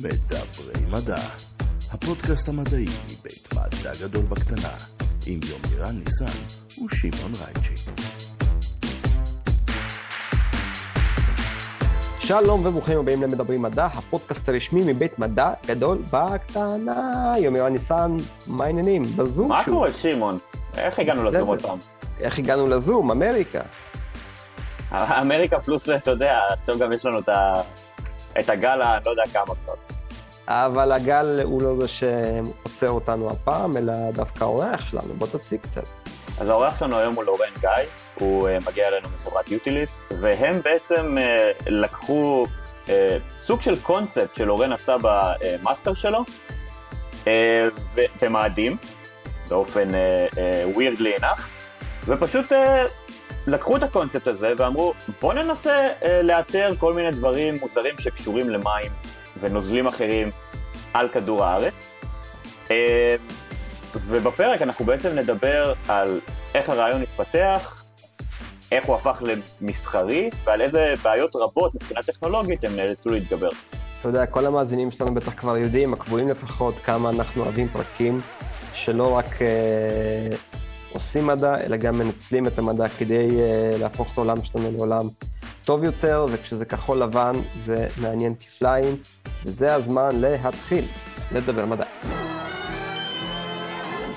מדברי מדע, הפודקאסט המדעי מבית מדע גדול בקטנה, עם יומירן ניסן ושמעון רייצ'י. שלום וברוכים הבאים למדברים מדע, הפודקאסט הרשמי מבית מדע גדול בקטנה. יומירן ניסן, מה העניינים? בזום מה שוב. קורה, שמעון? איך הגענו לזום עוד פעם? איך הגענו לזום? אמריקה. אמריקה פלוס, אתה יודע, עכשיו גם יש לנו את ה- את הגל, אני לא יודע כמה כבר. אבל הגל הוא לא זה שעוצר אותנו הפעם, אלא דווקא האורח שלנו. בוא תציג קצת. אז האורח שלנו היום הוא לורן גיא, הוא אה, מגיע אלינו מחברת יוטיליסט, והם בעצם אה, לקחו אה, סוג של קונספט שלורן עשה במאסטר שלו, במאדים, באופן weirdly enough, ופשוט לקחו את הקונספט הזה ואמרו, בוא ננסה לאתר כל מיני דברים מוזרים שקשורים למים ונוזלים אחרים על כדור הארץ. אה, ובפרק אנחנו בעצם נדבר על איך הרעיון התפתח, איך הוא הפך למסחרי, ועל איזה בעיות רבות מבחינה טכנולוגית הם נאלצו להתגבר. אתה יודע, כל המאזינים שלנו בטח כבר יודעים, הקבועים לפחות, כמה אנחנו אוהבים פרקים שלא רק אה, עושים מדע, אלא גם מנצלים את המדע כדי אה, להפוך את העולם שלנו לעולם טוב יותר, וכשזה כחול לבן זה מעניין כפליים, וזה הזמן להתחיל לדבר מדע.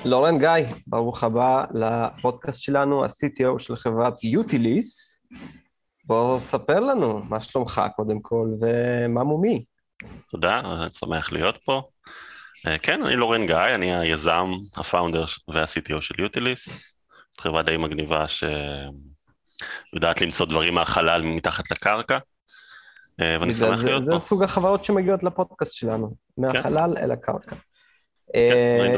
לורן גיא, ברוך הבא לפודקאסט שלנו, ה-CTO של חברת יוטיליס. בוא ספר לנו מה שלומך קודם כל, ומה מומי. תודה, אני שמח להיות פה. אה, כן, אני לורן גיא, אני היזם, הפאונדר וה-CTO של יוטיליס, חברה די מגניבה שיודעת למצוא דברים מהחלל מתחת לקרקע, אה, ואני זה- שמח זה- להיות זה פה. סוג החברות שמגיעות לפודקאסט שלנו, מהחלל אל הקרקע. כן, אה.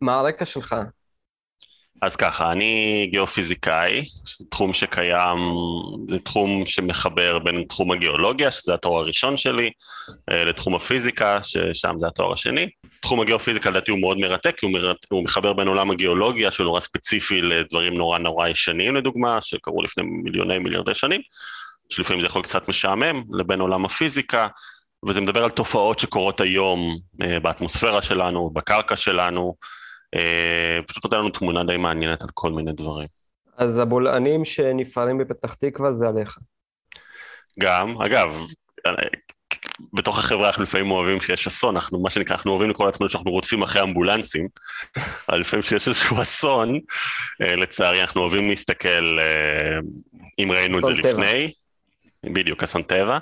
מה הרקע שלך? אז ככה, אני גיאופיזיקאי, שזה תחום שקיים, זה תחום שמחבר בין תחום הגיאולוגיה, שזה התואר הראשון שלי, אה, לתחום הפיזיקה, ששם זה התואר השני. תחום הגיאופיזיקה לדעתי הוא מאוד מרתק, הוא, מרתק, הוא מחבר בין עולם הגיאולוגיה, שהוא נורא ספציפי לדברים נורא נורא ישנים לדוגמה, שקרו לפני מיליוני מיליארדי שנים, שלפעמים זה יכול קצת משעמם, לבין עולם הפיזיקה, וזה מדבר על תופעות שקורות היום אה, באטמוספירה שלנו, בקרקע שלנו, פשוט נותן לנו תמונה די מעניינת על כל מיני דברים. אז הבולענים שנפערים בפתח תקווה זה עליך. גם, אגב, אה, בתוך החברה אנחנו לפעמים אוהבים כשיש אסון, אנחנו, מה שנקרא, אנחנו אוהבים לקרוא לעצמנו שאנחנו רודפים אחרי אמבולנסים, אבל לפעמים כשיש איזשהו אסון, אה, לצערי אנחנו אוהבים להסתכל, אה, אם ראינו את זה טבע. לפני, בדיוק, אסון טבע,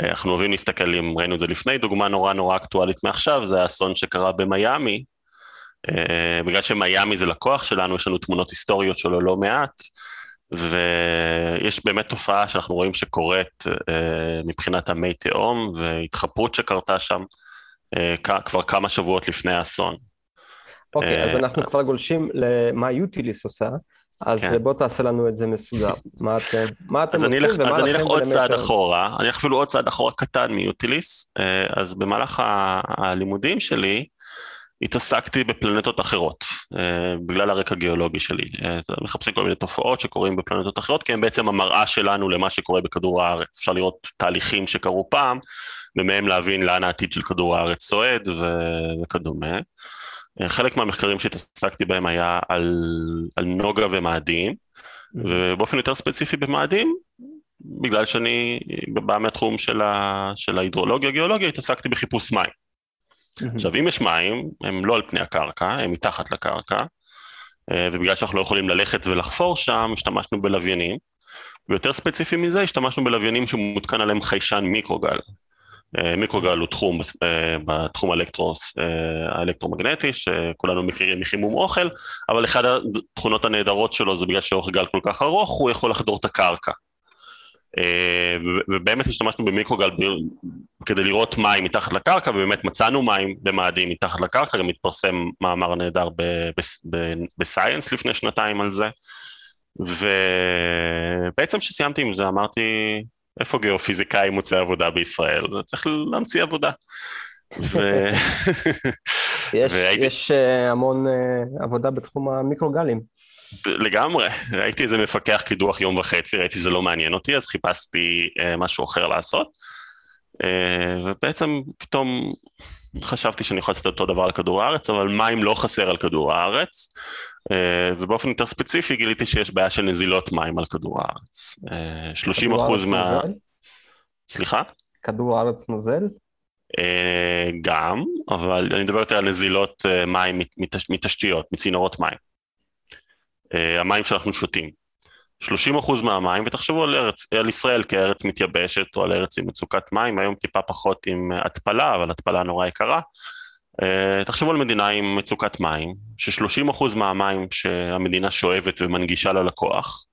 אה, אנחנו אוהבים להסתכל אם ראינו את זה לפני, דוגמה נורא נורא אקטואלית מעכשיו, זה האסון שקרה במיאמי, אה, בגלל שמיאמי זה לקוח שלנו, יש לנו תמונות היסטוריות שלו לא מעט, ויש באמת תופעה שאנחנו רואים שקורית אה, מבחינת המי תהום והתחפרות שקרתה שם אה, כבר כמה שבועות לפני האסון. אוקיי, אז אה, אנחנו כבר גולשים למה יוטיליס עושה, אז כן. בוא תעשה לנו את זה מסודר. מה אתם מה אתם עושים ומה אז אני לכם אלך עוד צעד? אחורה, אני אלך אפילו עוד צעד אחורה קטן מיוטיליס, אה, אז במהלך הלימודים שלי התעסקתי בפלנטות אחרות, אה, בגלל הרקע הגיאולוגי שלי. אה, מחפשים כל מיני תופעות שקורים בפלנטות אחרות, כי הם בעצם המראה שלנו למה שקורה בכדור הארץ. אפשר לראות תהליכים שקרו פעם, ומהם להבין לאן העתיד של כדור הארץ צועד ו- וכדומה. אה, חלק מהמחקרים שהתעסקתי בהם היה על, על נוגה ומאדים, ובאופן יותר ספציפי במאדים, בגלל שאני בא מהתחום של, ה, של ההידרולוגיה, גיאולוגיה, התעסקתי בחיפוש מים. עכשיו, אם יש מים, הם לא על פני הקרקע, הם מתחת לקרקע, אה, ובגלל שאנחנו לא יכולים ללכת ולחפור שם, השתמשנו בלוויינים, ויותר ספציפי מזה, השתמשנו בלוויינים שמותקן עליהם חיישן מיקרוגל. אה, מיקרוגל הוא תחום אה, בתחום האלקטרוס, האלקטרומגנטי, שכולנו מכירים מחימום אוכל, אבל אחת התכונות הנהדרות שלו זה בגלל שאורך גל כל כך ארוך, הוא יכול לחדור את הקרקע. אה, ובאמת השתמשנו במיקרוגל כדי לראות מים מתחת לקרקע, ובאמת מצאנו מים במאדים מתחת לקרקע, גם התפרסם מאמר נהדר בסייאנס לפני שנתיים על זה. ובעצם כשסיימתי עם זה אמרתי, איפה גיאופיזיקאי מוצא עבודה בישראל? צריך להמציא עבודה. ו... יש, והייתי- יש אה, המון אה, עבודה בתחום המיקרוגלים. לגמרי, ראיתי איזה מפקח קידוח יום וחצי, ראיתי שזה לא מעניין אותי, אז חיפשתי אה, משהו אחר לעשות. ובעצם פתאום חשבתי שאני יכול לעשות אותו דבר על כדור הארץ, אבל מים לא חסר על כדור הארץ, ובאופן יותר ספציפי גיליתי שיש בעיה של נזילות מים על כדור הארץ. 30 אחוז מה... נוזל? סליחה? כדור הארץ נוזל? גם, אבל אני מדבר יותר על נזילות מים מתשתיות, מצינורות מים. המים שאנחנו שותים. 30% מהמים, ותחשבו על, ארץ, על ישראל כארץ מתייבשת או על ארץ עם מצוקת מים, היום טיפה פחות עם התפלה, אבל התפלה נורא יקרה. Uh, תחשבו על מדינה עם מצוקת מים, ש-30% מהמים שהמדינה שואבת ומנגישה ללקוח,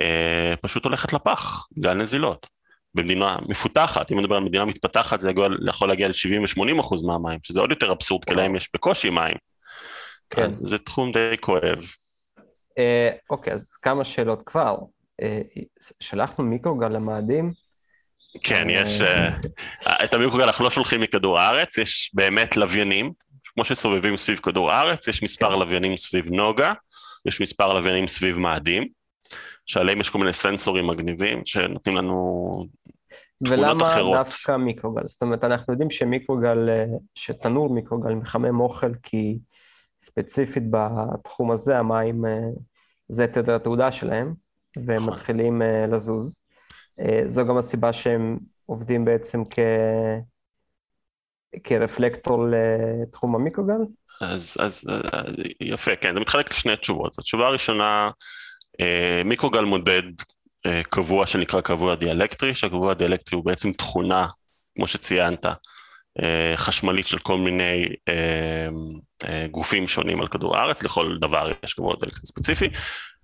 uh, פשוט הולכת לפח, בגלל נזילות. במדינה מפותחת, אם נדבר על מדינה מתפתחת, זה יכול להגיע ל-70 ו-80% מהמים, שזה עוד יותר אבסורד, כי להם יש בקושי מים. כן. זה תחום די כואב. אה, אוקיי, אז כמה שאלות כבר. אה, שלחנו מיקרוגל למאדים. כן, אה, יש... את המיקרוגל אנחנו לא שולחים מכדור הארץ, יש באמת לוויינים, כמו שסובבים סביב כדור הארץ, יש מספר כן. לוויינים סביב נוגה, יש מספר לוויינים סביב מאדים, שעליהם יש כל מיני סנסורים מגניבים, שנותנים לנו תמונות אחרות. ולמה דווקא מיקרוגל? זאת אומרת, אנחנו יודעים שמיקרוגל, שתנור מיקרוגל מחמם אוכל כי ספציפית בתחום הזה המים זה תדר התעודה שלהם, והם נכון. מתחילים uh, לזוז. Uh, זו גם הסיבה שהם עובדים בעצם כ... כרפלקטור לתחום המיקרוגל? אז, אז יפה, כן, זה מתחלק לשני תשובות. התשובה הראשונה, מיקרוגל מודד קבוע שנקרא קבוע דיאלקטרי, שהקבוע הדיאלקטרי הוא בעצם תכונה, כמו שציינת, חשמלית של כל מיני uh, אה, גופים שונים על כדור הארץ, לכל דבר יש קבוע דיאלקטרי ספציפי,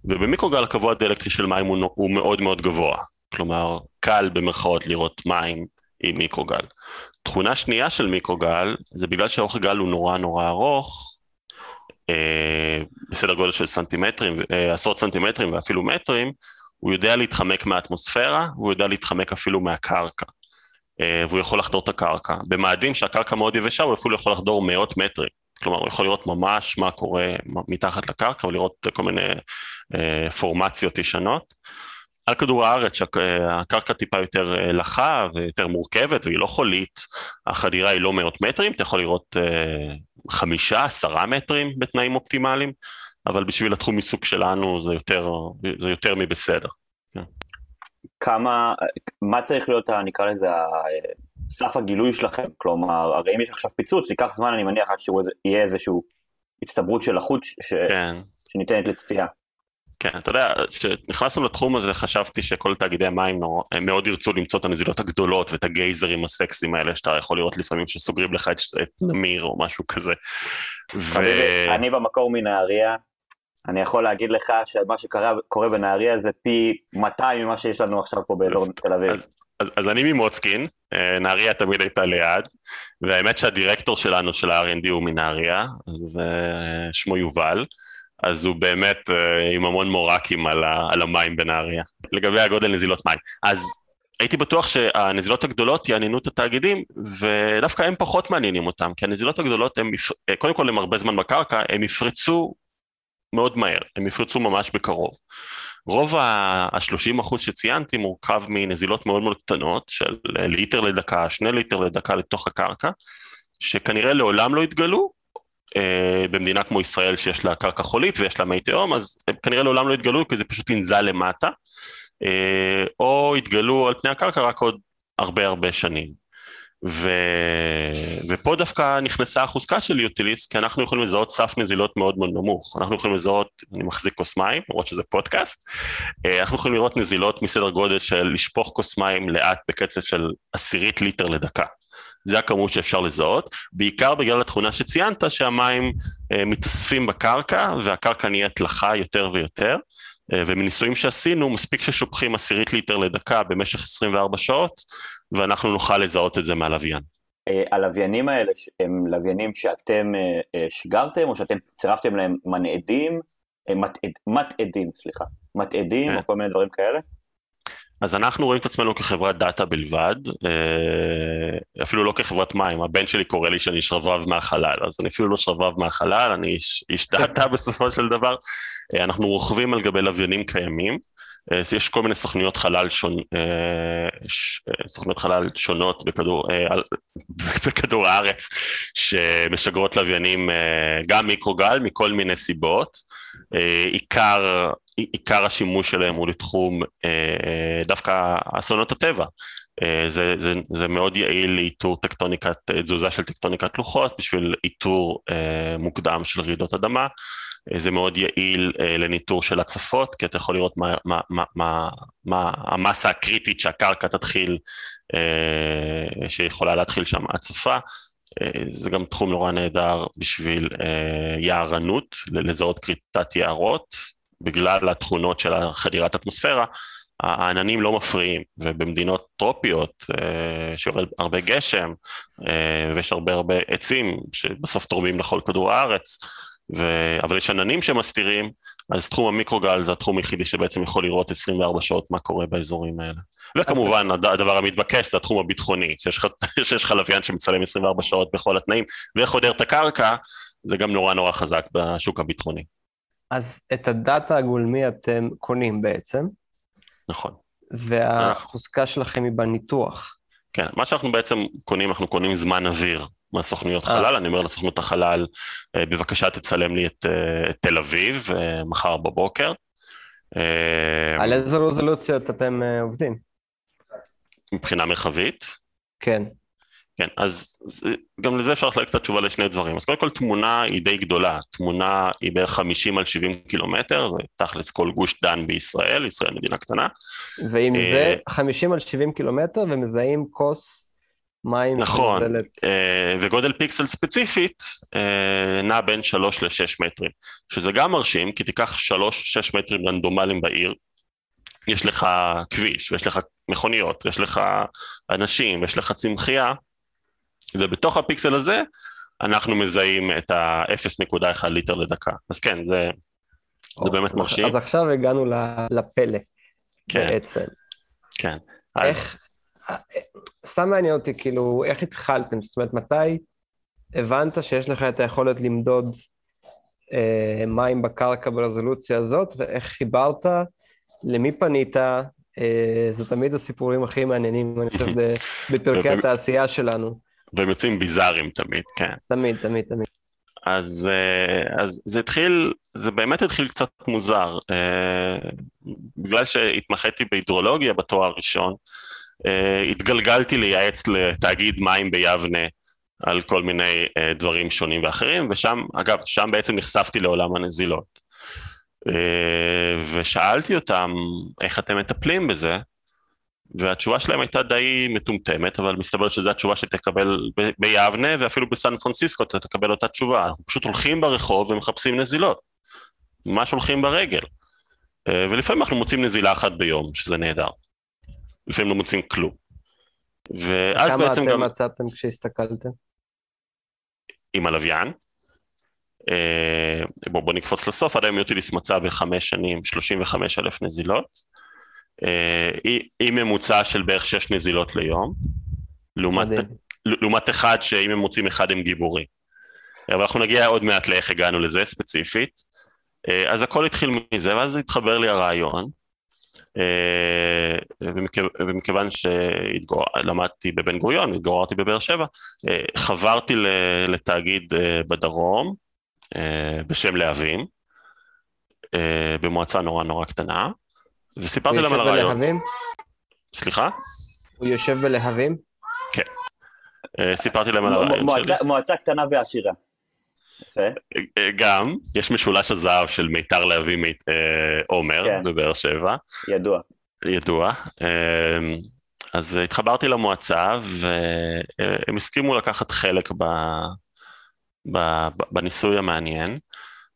ובמיקרוגל הקבוע הדיאלקטרי של מים הוא, הוא מאוד מאוד גבוה, כלומר קל במרכאות לראות מים עם מיקרוגל. תכונה שנייה של מיקרוגל זה בגלל שהאורך גל הוא נורא נורא ארוך, אה, בסדר גודל של סנטימטרים, אה, עשרות סנטימטרים ואפילו מטרים, הוא יודע להתחמק מהאטמוספירה, הוא יודע להתחמק אפילו מהקרקע. אה, והוא יכול לחדור את הקרקע. במאדים שהקרקע מאוד יבשה הוא אפילו יכול לחדור מאות מטרים. כלומר הוא יכול לראות ממש מה קורה מתחת לקרקע ולראות כל מיני אה, פורמציות ישנות. על כדור הארץ שהקרקע טיפה יותר אה, לחה ויותר מורכבת והיא לא חולית, החדירה היא לא מאות מטרים, אתה יכול לראות אה, חמישה, עשרה מטרים בתנאים אופטימליים, אבל בשביל התחום עיסוק שלנו זה יותר, זה יותר מבסדר. כמה, מה צריך להיות, נקרא לזה, סף הגילוי שלכם? כלומר, הרי אם יש עכשיו פיצוץ, ייקח זמן, אני מניח, עד שיהיה איזושהי הצטברות של החוט ש... כן. שניתנת לצפייה. כן, אתה יודע, כשנכנסנו לתחום הזה חשבתי שכל תאגידי המים מאוד ירצו למצוא את הנזילות הגדולות ואת הגייזרים הסקסיים האלה שאתה יכול לראות לפעמים שסוגרים לך את, את נמיר או משהו כזה. ו... אני במקור מנהריה, אני יכול להגיד לך שמה שקורה בנהריה זה פי 200 ממה שיש לנו עכשיו פה באזור תל אביב. אז, אז, אז אני ממוצקין, אה, נהריה תמיד הייתה ליד, והאמת שהדירקטור שלנו של ה-R&D הוא מנהריה, אז uh, שמו יובל, אז הוא באמת uh, עם המון מורקים על, ה, על המים בנהריה, לגבי הגודל נזילות מים. אז הייתי בטוח שהנזילות הגדולות יעניינו את התאגידים, ודווקא הם פחות מעניינים אותם, כי הנזילות הגדולות, הם, קודם כל הם הרבה זמן בקרקע, הם יפרצו מאוד מהר, הם יפרצו ממש בקרוב. רוב ה-30% אחוז שציינתי מורכב מנזילות מאוד מאוד קטנות של ליטר לדקה, שני ליטר לדקה לתוך הקרקע, שכנראה לעולם לא יתגלו אה, במדינה כמו ישראל שיש לה קרקע חולית ויש לה מי תהום, אז הם כנראה לעולם לא יתגלו כי זה פשוט ינזל למטה, אה, או יתגלו על פני הקרקע רק עוד הרבה הרבה שנים. ו... ופה דווקא נכנסה החוזקה של יוטיליסט, כי אנחנו יכולים לזהות סף נזילות מאוד מאוד נמוך. אנחנו יכולים לזהות, אני מחזיק כוס מים, למרות שזה פודקאסט, אה, אנחנו יכולים לראות נזילות מסדר גודל של לשפוך כוס מים לאט בקצב של עשירית ליטר לדקה. זה הכמות שאפשר לזהות, בעיקר בגלל התכונה שציינת שהמים אה, מתאספים בקרקע והקרקע נהיית לחה יותר ויותר. אה, ומניסויים שעשינו, מספיק ששופכים עשירית ליטר לדקה במשך 24 שעות, ואנחנו נוכל לזהות את זה מהלוויין. אה, הלוויינים האלה הם לוויינים שאתם אה, שיגרתם, או שאתם צירפתם להם מנעדים, מתעדים, סליחה, מתעדים. או כל מיני דברים כאלה? אז אנחנו רואים את עצמנו כחברת דאטה בלבד, אה, אפילו לא כחברת מים, הבן שלי קורא לי שאני שרברב מהחלל, אז אני אפילו לא שרברב מהחלל, אני איש, איש דאטה בסופו של דבר. אה, אנחנו רוכבים על גבי לוויינים קיימים, יש כל מיני סוכנויות חלל, שון, סוכנויות חלל שונות בכדור, בכדור הארץ שמשגרות לוויינים גם מיקרוגל מכל מיני סיבות. עיקר, עיקר השימוש שלהם הוא לתחום דווקא אסונות הטבע. זה, זה, זה מאוד יעיל לאיתור טקטוניקת, תזוזה של טקטוניקת לוחות בשביל איתור מוקדם של רעידות אדמה. זה מאוד יעיל אה, לניטור של הצפות, כי אתה יכול לראות מה, מה, מה, מה, מה המסה הקריטית שהקרקע תתחיל, אה, שיכולה להתחיל שם הצפה. אה, זה גם תחום נורא נהדר בשביל יערנות, לזהות כריתת יערות, בגלל התכונות של חדירת אטמוספירה, העננים לא מפריעים, ובמדינות טרופיות, שיורד הרבה גשם, ויש הרבה הרבה עצים שבסוף תורמים לכל כדור הארץ, ו... אבל יש עננים שמסתירים, אז תחום המיקרוגל זה התחום היחידי שבעצם יכול לראות 24 שעות מה קורה באזורים האלה. וכמובן הדבר המתבקש זה התחום הביטחוני, שיש לך לוויין שמצלם 24 שעות בכל התנאים וחודר את הקרקע, זה גם נורא נורא חזק בשוק הביטחוני. אז את הדאטה הגולמי אתם קונים בעצם. נכון. והחוזקה שלכם היא בניתוח. כן, מה שאנחנו בעצם קונים, אנחנו קונים זמן אוויר מהסוכניות אה. חלל, אני אומר לסוכנות החלל, אה, בבקשה תצלם לי את, אה, את תל אביב מחר בבוקר. על איזה רזולוציות אתם עובדים? מבחינה מרחבית? כן. כן, אז גם לזה אפשר לחלק את התשובה לשני דברים. אז קודם כל תמונה היא די גדולה, תמונה היא בערך 50 על 70 קילומטר, זה תכלס כל גוש דן בישראל, ישראל מדינה קטנה. ועם זה 50 על 70 קילומטר ומזהים כוס מים. נכון, uh, וגודל פיקסל ספציפית uh, נע בין 3 ל-6 מטרים, שזה גם מרשים, כי תיקח 3-6 מטרים רנדומליים בעיר, יש לך כביש, ויש לך מכוניות, יש לך אנשים, ויש לך צמחייה, ובתוך הפיקסל הזה אנחנו מזהים את ה-0.1 ליטר לדקה. אז כן, זה, זה באמת מרשים. אז עכשיו הגענו לפלא כן, בעצם. כן. איך, סתם מעניין אותי, כאילו, איך התחלתם? זאת אומרת, מתי הבנת שיש לך את היכולת למדוד אה, מים בקרקע ברזולוציה הזאת, ואיך חיברת? למי פנית? אה, זה תמיד הסיפורים הכי מעניינים, אני חושב, בפרקי התעשייה שלנו. והם יוצאים ביזאריים תמיד, כן. תמיד, תמיד, תמיד. אז, אה, אז זה התחיל, זה באמת התחיל קצת מוזר. אה, בגלל שהתמחיתי בהידרולוגיה בתואר הראשון, אה, התגלגלתי לייעץ לתאגיד מים ביבנה על כל מיני דברים שונים ואחרים, ושם, אגב, שם בעצם נחשפתי לעולם הנזילות. ושאלתי אותם, איך אתם מטפלים בזה? והתשובה שלהם הייתה די מטומטמת, אבל מסתבר שזו התשובה שתקבל ב- ביבנה, ואפילו בסן פרנסיסקו אתה תקבל אותה תשובה. אנחנו פשוט הולכים ברחוב ומחפשים נזילות. ממש הולכים ברגל. Uh, ולפעמים אנחנו מוצאים נזילה אחת ביום, שזה נהדר. לפעמים לא מוצאים כלום. ואז בעצם גם... כמה אתם מצאתם כשהסתכלתם? עם הלוויין. אה, בוא, בוא נקפוץ לסוף, עד היום יוטיליס מצא בחמש שנים 35 אלף נזילות. אה, עם ממוצע של בערך שש נזילות ליום. לעומת, לעומת אחד שאם הם מוצאים אחד הם גיבורים. אבל אנחנו נגיע עוד מעט לאיך הגענו לזה ספציפית. אה, אז הכל התחיל מזה, ואז התחבר לי הרעיון. אה, ומכיוון שלמדתי בבן גוריון, התגוררתי בבאר שבע, אה, חברתי לתאגיד אה, בדרום בשם להבים, במועצה נורא נורא קטנה, וסיפרתי להם על הרעיון. בלהבים? סליחה? הוא יושב בלהבים? כן. סיפרתי להם על הרעיון שלי. מועצה קטנה ועשירה. גם, יש משולש הזהב של מיתר להביא אה, עומר כן. בבאר שבע. ידוע. ידוע. אז התחברתי למועצה והם הסכימו לקחת חלק ב, ב, בניסוי המעניין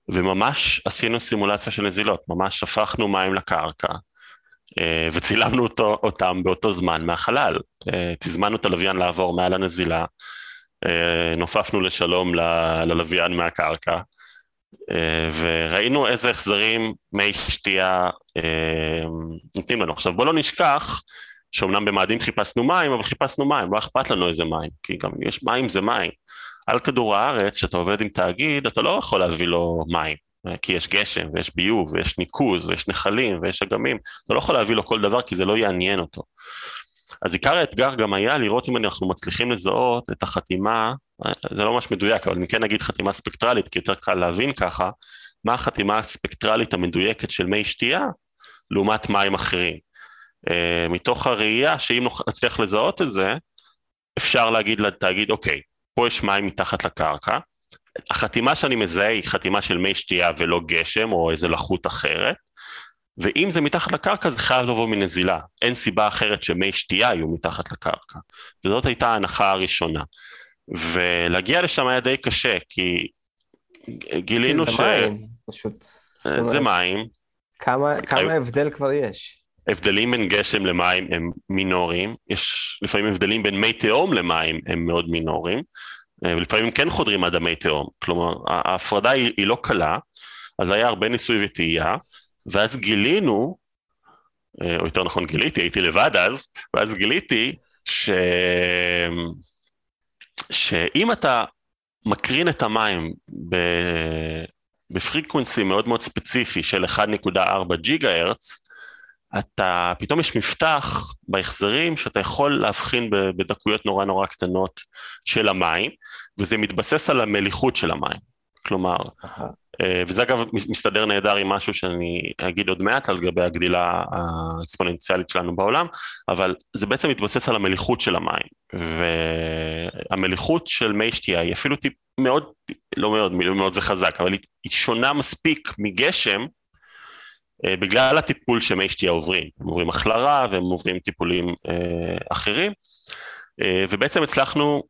וממש עשינו סימולציה של נזילות, ממש שפכנו מים לקרקע אה, וצילמנו אותו, אותם באותו זמן מהחלל. אה, תזמנו את הלוויין לעבור מעל הנזילה אה, נופפנו לשלום ללוויין מהקרקע, אה, וראינו איזה החזרים מי שתייה אה, נותנים לנו. עכשיו בוא לא נשכח שאומנם במאדים חיפשנו מים, אבל חיפשנו מים, לא אכפת לנו איזה מים, כי גם יש מים זה מים. על כדור הארץ, כשאתה עובד עם תאגיד, אתה לא יכול להביא לו מים. כי יש גשם ויש ביוב ויש ניקוז ויש נחלים ויש אגמים, אתה לא יכול להביא לו כל דבר כי זה לא יעניין אותו. אז עיקר האתגר גם היה לראות אם אנחנו מצליחים לזהות את החתימה, זה לא ממש מדויק, אבל אני כן אגיד חתימה ספקטרלית, כי יותר קל להבין ככה, מה החתימה הספקטרלית המדויקת של מי שתייה לעומת מים אחרים. Uh, מתוך הראייה שאם נצליח לזהות את זה, אפשר להגיד לתאגיד, אוקיי, פה יש מים מתחת לקרקע, החתימה שאני מזהה היא חתימה של מי שתייה ולא גשם או איזה לחות אחרת, ואם זה מתחת לקרקע זה חייב לבוא מנזילה, אין סיבה אחרת שמי שתייה יהיו מתחת לקרקע. וזאת הייתה ההנחה הראשונה. ולהגיע לשם היה די קשה, כי גילינו זה ש... מים, פשוט. זה מים, כמה הבדל כבר יש? הבדלים בין גשם למים הם מינוריים, יש לפעמים הבדלים בין מי תהום למים הם מאוד מינוריים, אה, ולפעמים כן חודרים עד המי תהום, כלומר ההפרדה היא, היא לא קלה, אז היה הרבה ניסוי וטעייה, ואז גילינו, אה, או יותר נכון גיליתי, הייתי לבד אז, ואז גיליתי ש... שאם אתה מקרין את המים ב... בפריקוונסי מאוד מאוד ספציפי של 1.4 ג'יגה הרץ, אתה, פתאום יש מפתח בהחזרים שאתה יכול להבחין בדקויות נורא נורא קטנות של המים, וזה מתבסס על המליחות של המים. כלומר, אהה. אה, וזה אגב מסתדר נהדר עם משהו שאני אגיד עוד מעט על גבי הגדילה האקספוננציאלית שלנו בעולם, אבל זה בעצם מתבסס על המליחות של המים, והמליחות של מי שתייה היא אפילו טיפ מאוד, לא מאוד, מאוד זה חזק, אבל היא היא שונה מספיק מגשם, אה, בגלל הטיפול שמי שתייה עוברים, הם עוברים החלרה והם עוברים טיפולים אה, אחרים, אה, ובעצם הצלחנו,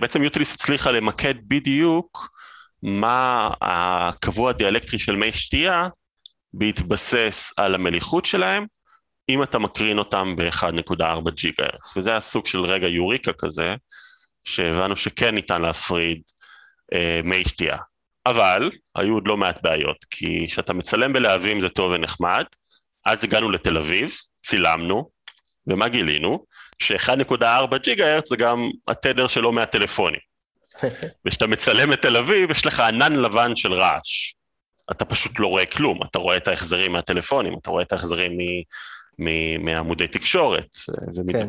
בעצם יוטיליס הצליחה למקד בדיוק מה הקבוע הדיאלקטרי של מי שתייה בהתבסס על המליחות שלהם, אם אתה מקרין אותם ב-1.4 ג'יגה הרץ, וזה היה סוג של רגע יוריקה כזה, שהבנו שכן ניתן להפריד אה, מי שתייה. אבל היו עוד לא מעט בעיות, כי כשאתה מצלם בלהבים זה טוב ונחמד, אז הגענו לתל אביב, צילמנו, ומה גילינו? ש-1.4 ג'יגה הרץ זה גם התדר של לא מעט טלפונים. וכשאתה מצלם את תל אביב, יש לך ענן לבן של רעש. אתה פשוט לא רואה כלום, אתה רואה את ההחזרים מהטלפונים, אתה רואה את ההחזרים מ- מ- מעמודי תקשורת, כן.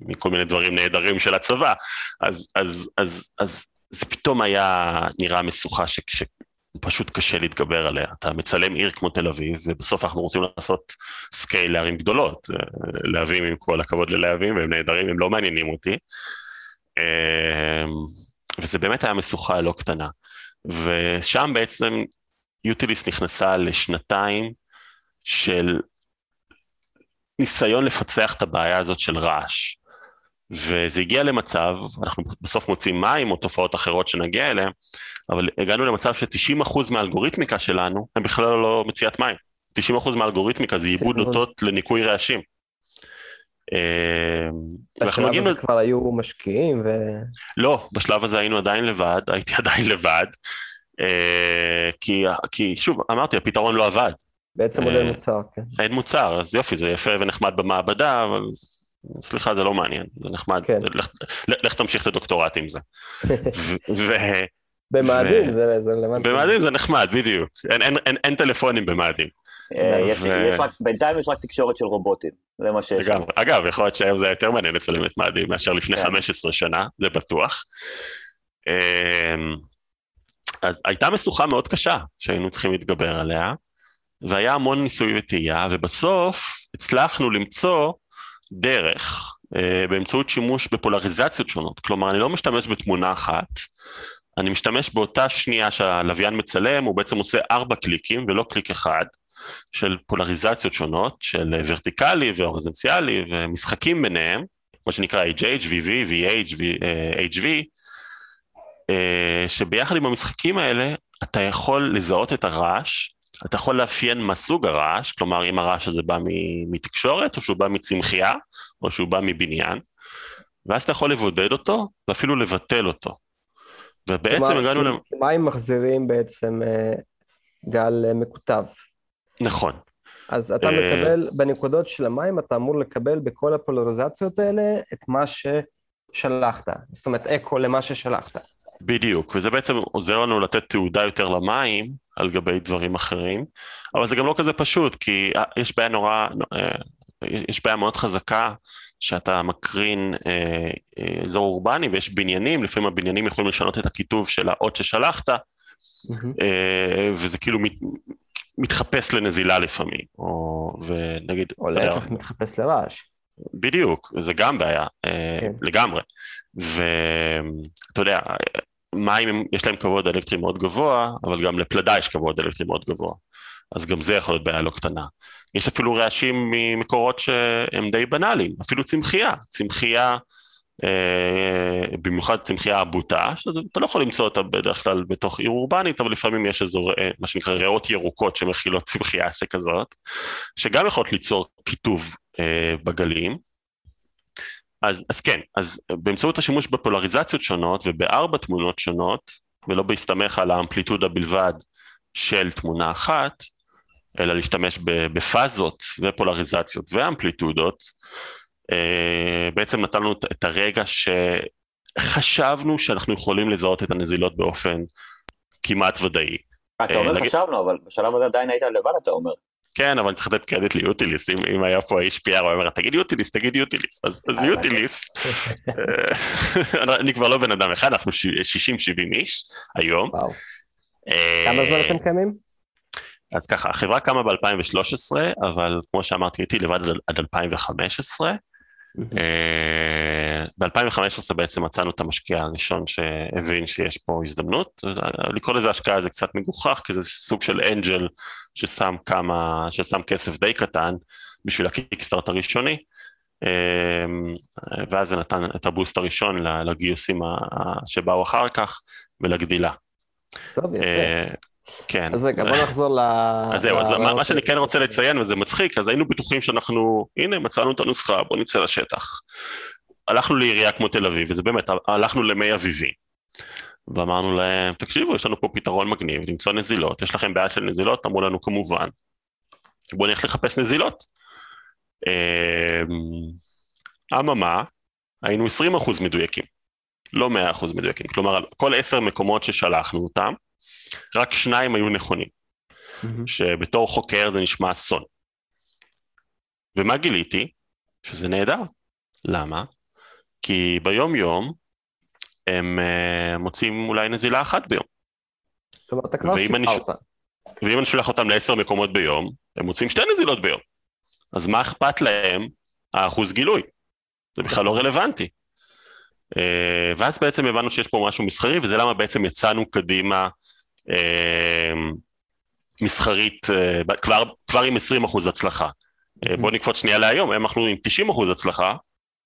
ומכל מיני דברים נהדרים של הצבא. אז, אז, אז, אז זה פתאום היה נראה משוכה ש- שפשוט קשה להתגבר עליה. אתה מצלם עיר כמו תל אביב, ובסוף אנחנו רוצים לעשות scale לערים גדולות. להבים עם כל הכבוד ללהבים, והם נהדרים, הם לא מעניינים אותי. אמ, וזה באמת היה משוכה לא קטנה. ושם בעצם Utilis נכנסה לשנתיים של ניסיון לפצח את הבעיה הזאת של רעש. וזה הגיע למצב, אנחנו בסוף מוצאים מים או תופעות אחרות שנגיע אליהן, אבל הגענו למצב ש-90% מהאלגוריתמיקה שלנו הם בכלל לא מציאת מים. 90% מהאלגוריתמיקה זה עיבוד מאוד. אותות לניקוי רעשים. ואנחנו בשלב מגיעים הזה כבר היו משקיעים, ו... לא, בשלב הזה היינו עדיין לבד, הייתי עדיין לבד, אה, כי, כי שוב, אמרתי, הפתרון לא עבד, בעצם אה, עולה מוצר, כן. אין מוצר, אז יופי, זה יפה ונחמד במעבדה, אבל סליחה, זה לא מעניין, זה נחמד, כן. לך, לך תמשיך לדוקטורט עם זה. ובמאדים במאדים זה זה רלוונטי. זה נחמד, בדיוק, אין, אין, אין, אין טלפונים במאדים, אה, יש- ו- יש רק- בינתיים יש רק תקשורת של רובוטים, זה מה שיש. לגמרי. אגב, יכול להיות שהיום זה היה יותר מעניין לצלם את מאדים מאשר לפני כן. 15 שנה, זה בטוח. אמ, אז הייתה משוכה מאוד קשה שהיינו צריכים להתגבר עליה, והיה המון ניסוי וטעייה, ובסוף הצלחנו למצוא דרך אה, באמצעות שימוש בפולריזציות שונות. כלומר, אני לא משתמש בתמונה אחת, אני משתמש באותה שנייה שהלוויין מצלם, הוא בעצם עושה ארבע קליקים ולא קליק אחד, של פולריזציות שונות, של ורטיקלי והורזנציאלי ומשחקים ביניהם, מה שנקרא HH, VV, VH, אה, HV, אה, שביחד עם המשחקים האלה אתה יכול לזהות את הרעש, אתה יכול לאפיין מה סוג הרעש, כלומר אם הרעש הזה בא מתקשורת, או שהוא בא מצמחייה, או שהוא בא מבניין, ואז אתה יכול לבודד אותו, ואפילו לבטל אותו. ובעצם כלומר, הגענו ל... מים מחזירים בעצם אה, גל אה, מקוטב. נכון, אז אתה אה, מקבל, בנקודות של המים אתה אמור לקבל בכל הפולריזציות האלה את מה ששלחת. זאת אומרת, אקו למה ששלחת. בדיוק, וזה בעצם עוזר לנו לתת תעודה יותר למים, על גבי דברים אחרים, אבל זה גם לא כזה פשוט, כי אה, יש בעיה נורא, אה, יש בעיה מאוד חזקה שאתה מקרין אה, אזור אורבני ויש בניינים, לפעמים הבניינים יכולים לשנות את הכיתוב של האות ששלחת, mm-hmm. וזה כאילו מת, מתחפש לנזילה לפעמים, או ונגיד... או להפך מתחפש לרעש. בדיוק, זה גם בעיה, כן. לגמרי. ואתה יודע, מים יש להם כבוד אלקטרי מאוד גבוה, אבל גם לפלדה יש כבוד אלקטרי מאוד גבוה. אז גם זה יכול להיות בעיה לא קטנה. יש אפילו רעשים ממקורות שהם די בנאליים, אפילו צמחייה, צמחייה, אה, במיוחד צמחייה אבוטה, שאתה לא יכול למצוא אותה בדרך כלל בתוך עיר אורבנית, אבל לפעמים יש אזור, אה, מה שנקרא ריאות ירוקות שמכילות צמחייה שכזאת, שגם יכולות ליצור קיטוב אה, בגלים. אז, אז כן, אז באמצעות השימוש בפולריזציות שונות ובארבע תמונות שונות, ולא בהסתמך על האמפליטודה בלבד של תמונה אחת, אלא להשתמש בפאזות ופולריזציות ואמפליטודות, אה, בעצם נתנו את הרגע שחשבנו שאנחנו יכולים לזהות את הנזילות באופן כמעט ודאי. אתה אומר אה, חשבנו, אבל בשלב הזה עדיין היית לבד, אתה אומר. כן, אבל אני צריך לתת קרדיט ליוטיליס, אם, אם היה פה איש PR, הוא אומר, תגיד יוטיליס, תגיד יוטיליס, אז, אז יוטיליס, אה, אני כבר לא בן אדם אחד, אנחנו 60-70 איש היום. וואו. כמה זמן אתם קיימים? אז ככה, החברה קמה ב-2013, אבל כמו שאמרתי, הייתי לבד עד 2015. אה, ב-2015 בעצם מצאנו את המשקיע הראשון שהבין שיש פה הזדמנות. לקרוא לזה השקעה זה קצת מגוחך, כי זה סוג של אנג'ל ששם כמה, ששם כסף די קטן בשביל הקיקסטארט הראשוני. אה, ואז זה נתן את הבוסט הראשון לגיוסים שבאו אחר כך ולגדילה. טוב, יפה. כן. אז רגע, בוא נחזור ל... אז זהו, אז מה, מה שאני כן רוצה לציין, וזה מצחיק, אז היינו בטוחים שאנחנו, הנה, מצאנו את הנוסחה, בוא נצא לשטח. הלכנו לעירייה כמו תל אביב, וזה באמת, הלכנו למי אביבי. ואמרנו להם, תקשיבו, יש לנו פה פתרון מגניב, למצוא נזילות, יש לכם בעיה של נזילות? אמרו לנו, כמובן. בואו נלך לחפש נזילות. אמ, אממה, היינו 20% מדויקים, לא 100% מדויקים. כלומר, כל עשר מקומות ששלחנו אותם, רק שניים היו נכונים, mm-hmm. שבתור חוקר זה נשמע אסון. ומה גיליתי? שזה נהדר. למה? כי ביום יום הם uh, מוצאים אולי נזילה אחת ביום. זאת אומרת, אתה כבר שיפרת. ואם אני שולח אותם לעשר מקומות ביום, הם מוצאים שתי נזילות ביום. אז מה אכפת להם האחוז גילוי? זה בכלל לא רלוונטי. Uh, ואז בעצם הבנו שיש פה משהו מסחרי, וזה למה בעצם יצאנו קדימה מסחרית, אה, כבר, כבר עם 20 אחוז הצלחה. אה, בואו נקפוץ שנייה להיום, אנחנו עם 90 אחוז הצלחה,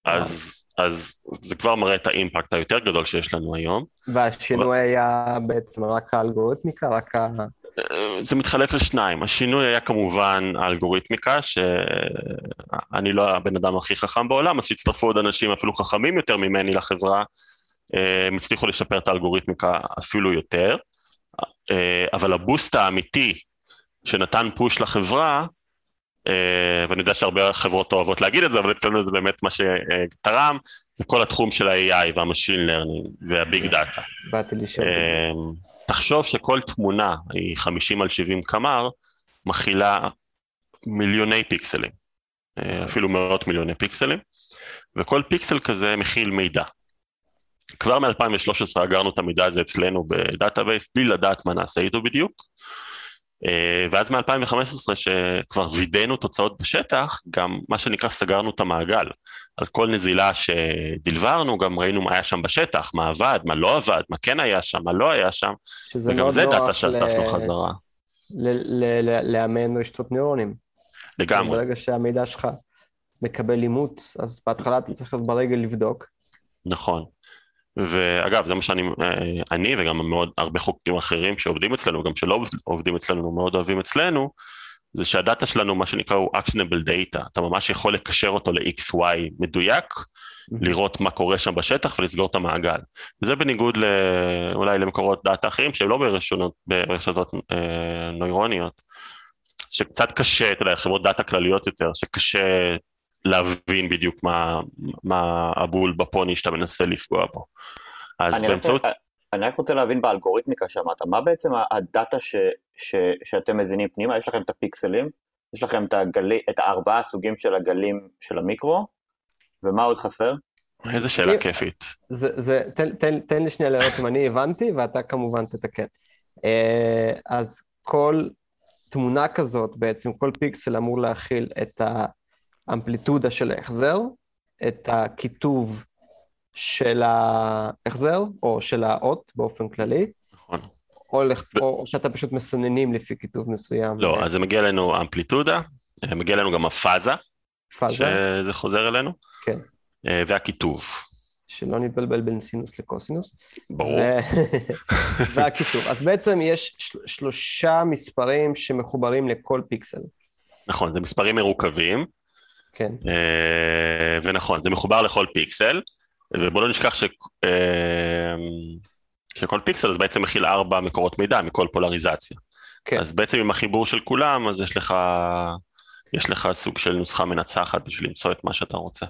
אז, אז זה כבר מראה את האימפקט היותר גדול שיש לנו היום. והשינוי היה בעצם רק האלגוריתמיקה, רק ה... זה מתחלק לשניים, השינוי היה כמובן האלגוריתמיקה, שאני לא הבן אדם הכי חכם בעולם, אז שהצטרפו עוד אנשים אפילו חכמים יותר ממני לחברה, הם הצליחו לשפר את האלגוריתמיקה אפילו יותר. אה, אבל הבוסט האמיתי שנתן פוש לחברה, אה, ואני יודע שהרבה חברות אוהבות להגיד את זה, אבל אצלנו זה באמת מה שתרם, זה כל התחום של ה-AI וה-Machine Learning וה-Big Data. באתי לשאול. אה, תחשוב שכל תמונה היא 50 על 70 קמ"ר, מכילה מיליוני פיקסלים, אפילו מאות מיליוני פיקסלים, וכל פיקסל כזה מכיל מידע. כבר מ-2013 אגרנו את המידע הזה אצלנו ב database בלי לדעת מה נעשה איתו בדיוק. אה, ואז מ-2015 שכבר וידאנו תוצאות בשטח, גם מה שנקרא סגרנו את המעגל. על כל נזילה שדלברנו, גם ראינו מה היה שם בשטח, מה עבד, מה לא עבד, מה כן היה שם, מה לא היה שם, וגם זה דאטה שאספנו ל... חזרה. לאמן רשתות נוירונים. לגמרי. ברגע שהמידע שלך מקבל אימות, אז בהתחלה אתה צריך ברגע לבדוק. נכון. ואגב, זה מה שאני, אה, אני וגם מאוד הרבה חוקרים אחרים שעובדים אצלנו, גם שלא עובדים אצלנו, מאוד אוהבים אצלנו, זה שהדאטה שלנו, מה שנקרא, הוא actionable data, אתה ממש יכול לקשר אותו ל-XY מדויק, לראות מה קורה שם בשטח ולסגור את המעגל. זה בניגוד לא, אולי למקורות דאטה אחרים שהם לא ברשונות, ברשתות אה, נוירוניות, שקצת קשה, אתה יודע, חברות דאטה כלליות יותר, שקשה להבין בדיוק מה, מה הבול בפוני שאתה מנסה לפגוע בו. אז אני באמצעות... רוצה, אני רק רוצה להבין באלגוריתמיקה שאמרת, מה בעצם הדאטה ש, ש, שאתם מזינים פנימה? יש לכם את הפיקסלים, יש לכם את, הגלי, את הארבעה סוגים של הגלים של המיקרו, ומה עוד חסר? איזה שאלה כיפית. זה, זה, תן, תן, תן לי שנייה לראות אם אני הבנתי, ואתה כמובן תתקן. אה, אז כל תמונה כזאת, בעצם כל פיקסל אמור להכיל את האמפליטודה של ההחזר, את הכיתוב של ההחזר, או של האות באופן כללי. נכון. או, לח... ו... או שאתה פשוט מסננים לפי כיתוב מסוים. לא, אז זה מגיע אלינו אמפליטודה, מגיע אלינו גם הפאזה, פאזה. שזה חוזר אלינו, כן. והכיתוב. שלא נתבלבל בין סינוס לקוסינוס. ברור. ו... והכיתוב. אז בעצם יש של... שלושה מספרים שמחוברים לכל פיקסל. נכון, זה מספרים מרוכבים. כן. ונכון, זה מחובר לכל פיקסל. ובוא לא נשכח ש... אה, שכל פיקסל זה בעצם מכיל ארבע מקורות מידע מכל פולריזציה. כן. אז בעצם עם החיבור של כולם, אז יש לך, יש לך סוג של נוסחה מנצחת בשביל למצוא את מה שאתה רוצה.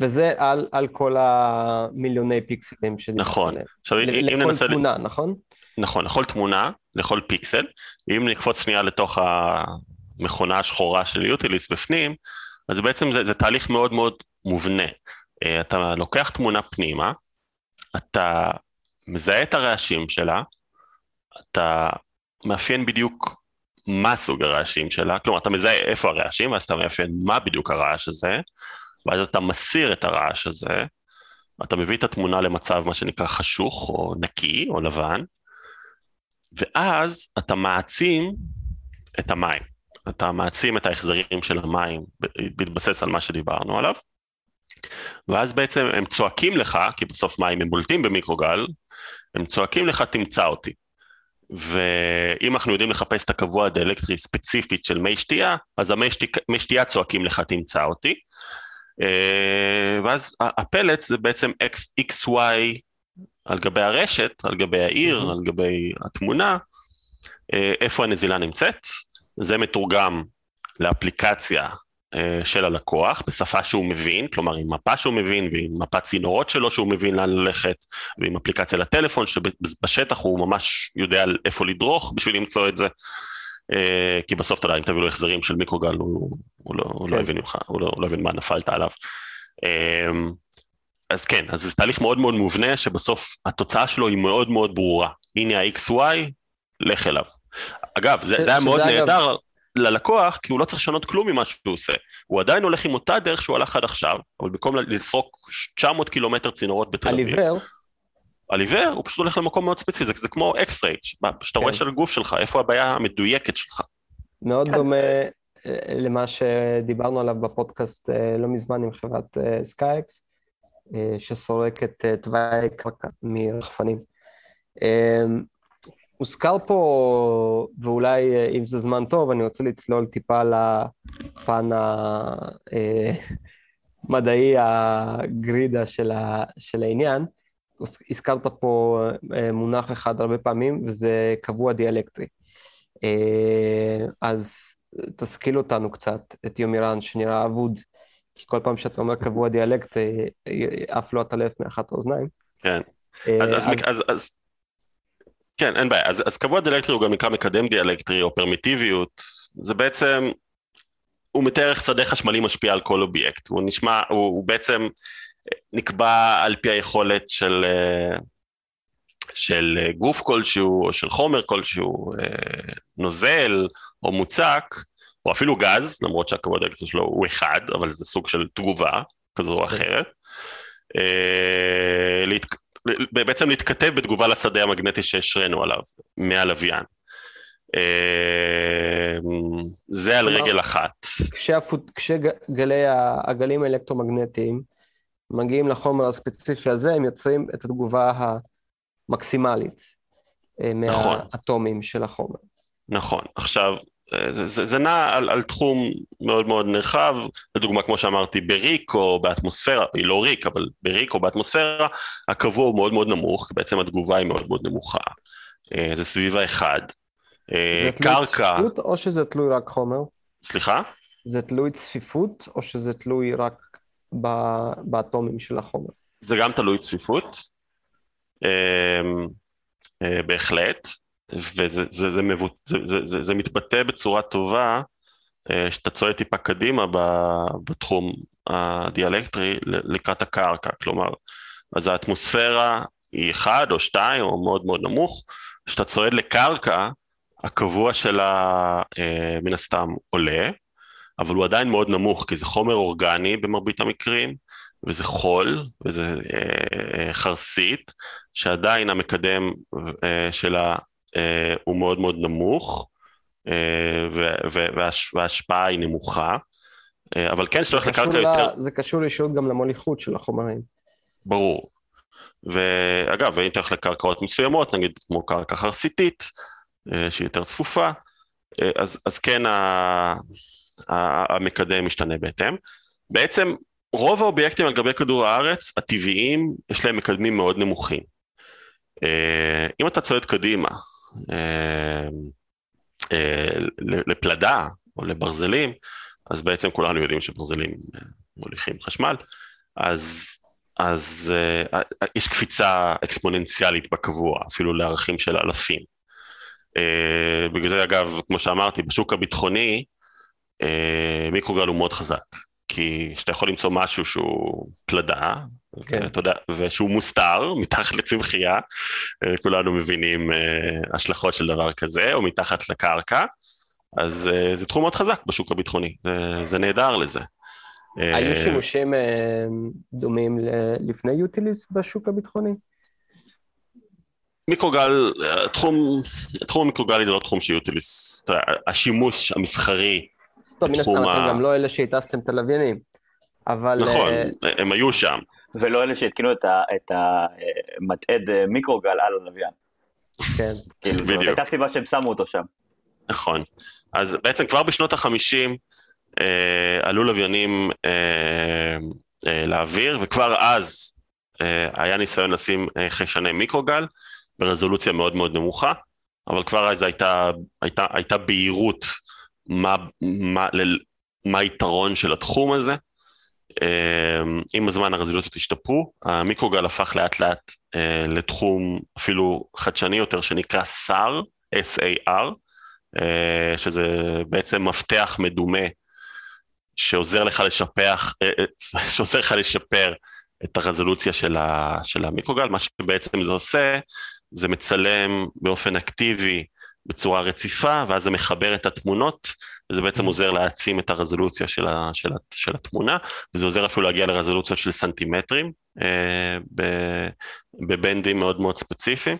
וזה על, על כל המיליוני פיקסלים שדיברנו נכון. עליהם. עכשיו, אם לכל ננסה... תמונה, נכון? נכון, לכל תמונה, לכל פיקסל. אם נקפוץ שנייה לתוך המכונה השחורה של יוטיליס בפנים, אז בעצם זה, זה תהליך מאוד מאוד מובנה. אה, אתה לוקח תמונה פנימה, אתה מזהה את הרעשים שלה, אתה מאפיין בדיוק מה סוג הרעשים שלה, כלומר אתה מזהה איפה הרעשים, ואז אתה מאפיין מה בדיוק הרעש הזה, ואז אתה מסיר את הרעש הזה, אתה מביא את התמונה למצב מה שנקרא חשוך או נקי או לבן, ואז אתה מעצים את המים, אתה מעצים את ההחזרים של המים בהתבסס על מה שדיברנו עליו, ואז בעצם הם צועקים לך, כי בסוף מים הם בולטים במיקרוגל, הם צועקים לך תמצא אותי. ואם אנחנו יודעים לחפש את הקבוע הדיאלקטרי ספציפית של מי שתייה, אז המי שתי, שתייה צועקים לך תמצא אותי. אה, ואז הפלט זה בעצם XY על גבי הרשת, על גבי העיר, mm-hmm. על גבי התמונה, אה, איפה הנזילה נמצאת. זה מתורגם לאפליקציה אה, של הלקוח בשפה שהוא מבין, כלומר עם מפה שהוא מבין ועם מפת צינורות שלו שהוא מבין לאן ללכת ועם אפליקציה לטלפון שבשטח הוא ממש יודע איפה לדרוך בשביל למצוא את זה אה, כי בסוף אתה יודע אם תביא לו החזרים של מיקרוגל הוא, הוא, לא, הוא, לא כן. הבין ממך, הוא, לא, הוא לא הבין מה נפלת עליו. אה, אז כן, אז זה תהליך מאוד מאוד מובנה שבסוף התוצאה שלו היא מאוד מאוד ברורה. הנה ה-XY, לך אליו אגב, זה, זה היה מאוד נהדר. ללקוח, כי הוא לא צריך לשנות כלום ממה שהוא עושה. הוא עדיין הולך עם אותה דרך שהוא הלך עד עכשיו, אבל במקום לסרוק 900 קילומטר צינורות בתל אביב. על עיוור. על עיוור, הוא פשוט הולך למקום מאוד ספציפי, זה, זה כמו אקס-ריי, שאתה כן. רואה של הגוף שלך, איפה הבעיה המדויקת שלך. מאוד כן. דומה אה, למה שדיברנו עליו בפודקאסט אה, לא מזמן עם חברת סקייקס, אה, שסורקת תוואי קרקע מרחפנים. הוזכר פה, ואולי אה, אם זה זמן טוב, אני רוצה לצלול טיפה לפן המדעי הגרידה של, ה, של העניין. הזכרת פה אה, מונח אחד הרבה פעמים, וזה קבוע דיאלקטרי. אה, אז תשכיל אותנו קצת, את יומירן, שנראה אבוד, כי כל פעם שאתה אומר קבוע דיאלקטרי, עף לו הטלף מאחת האוזניים. כן. אז, אז, אז, אז, כן, אין בעיה. אז, אז קבוע דיאלקטרי הוא גם נקרא מקדם דיאלקטרי או פרמיטיביות. זה בעצם, הוא מתאר איך שדה חשמלי משפיע על כל אובייקט. הוא נשמע, הוא, הוא בעצם נקבע על פי היכולת של, של גוף כלשהו או של חומר כלשהו, נוזל או מוצק, או אפילו גז, למרות שהקבוע דיאלקטרי שלו הוא אחד, אבל זה סוג של תגובה כזו או אחרת. בעצם להתכתב בתגובה לשדה המגנטי שהשרינו עליו, מהלוויין. אה, זה על רגל אחת. כשהגלים האלקטרומגנטיים מגיעים לחומר הספציפי הזה, הם יוצרים את התגובה המקסימלית אה, נכון. מהאטומים של החומר. נכון. עכשיו, זה, זה, זה נע על, על תחום מאוד מאוד נרחב, לדוגמה כמו שאמרתי בריק או באטמוספירה, היא לא ריק אבל בריק או באטמוספירה הקבוע הוא מאוד מאוד נמוך, בעצם התגובה היא מאוד מאוד נמוכה, אה, זה סביב האחד, אה, זה קרקע... תלוי צפיפות או שזה תלוי רק חומר? סליחה? זה תלוי צפיפות או שזה תלוי רק באטומים של החומר? זה גם תלוי צפיפות. אה, בהחלט, וזה זה, זה, מבוט, זה, זה, זה, זה מתבטא בצורה טובה שאתה צועד טיפה קדימה בתחום הדיאלקטרי לקראת הקרקע, כלומר, אז האטמוספירה היא אחד או שתיים או מאוד מאוד נמוך, כשאתה צועד לקרקע, הקבוע שלה מן הסתם עולה, אבל הוא עדיין מאוד נמוך, כי זה חומר אורגני במרבית המקרים, וזה חול, וזה אה, אה, חרסית, שעדיין המקדם אה, שלה אה, הוא מאוד מאוד נמוך, אה, וההשפעה היא נמוכה, אה, אבל כן, כשאתה הולך לקרקע יותר... זה קשור ישירות גם למוליכות של החומרים. ברור. ואגב, אם אתה הולך לקרקעות מסוימות, נגיד כמו קרקע חרסיתית, אה, שהיא יותר צפופה, אה, אז, אז כן ה, ה, המקדם משתנה בהתאם. בעצם רוב האובייקטים על גבי כדור הארץ, הטבעיים, יש להם מקדמים מאוד נמוכים. אה, אם אתה צועד קדימה לפלדה או לברזלים, אז בעצם כולנו יודעים שברזלים מוליכים חשמל, אז, אז יש קפיצה אקספוננציאלית בקבוע, אפילו לערכים של אלפים. בגלל זה אגב, כמו שאמרתי, בשוק הביטחוני מיקרוגל הוא מאוד חזק, כי כשאתה יכול למצוא משהו שהוא פלדה, כן. אתה יודע, ושהוא מוסתר, מתחת לצמחייה, uh, כולנו מבינים uh, השלכות של דבר כזה, או מתחת לקרקע, אז uh, זה תחום מאוד חזק בשוק הביטחוני, זה, זה נהדר לזה. היו שימושים דומים לפני יוטיליס בשוק הביטחוני? מיקרוגל, התחום, התחום המיקרוגלי זה לא תחום שיוטיליס, השימוש המסחרי. טוב, מן הסתם אתם גם לא אלה שהטסתם את הלוויינים, אבל... נכון, אה, הם היו שם. ולא אלה שהתקינו את המטעד אה, מיקרוגל על הלוויין. כן. כאילו, זאת הייתה סיבה שהם שמו אותו שם. נכון. אז בעצם כבר בשנות החמישים אה, עלו לוויינים אה, אה, לאוויר, וכבר אז אה, היה ניסיון לשים אה, חיישני מיקרוגל, ברזולוציה מאוד מאוד נמוכה, אבל כבר אז הייתה, הייתה, הייתה בהירות מה, מה, מה היתרון של התחום הזה. אמ, עם הזמן הרזולוציות השתפרו, המיקרוגל הפך לאט לאט אה, לתחום אפילו חדשני יותר שנקרא SAR, S-A-R, אה, שזה בעצם מפתח מדומה שעוזר לך לשפח, אה, שעוזר לך לשפר את הרזולוציה של, ה, של המיקרוגל, מה שבעצם זה עושה, זה מצלם באופן אקטיבי בצורה רציפה, ואז זה מחבר את התמונות, וזה בעצם mm-hmm. עוזר להעצים את הרזולוציה של, ה, של, ה, של התמונה, וזה עוזר אפילו להגיע לרזולוציות של סנטימטרים, אה, בבנדים מאוד מאוד ספציפיים.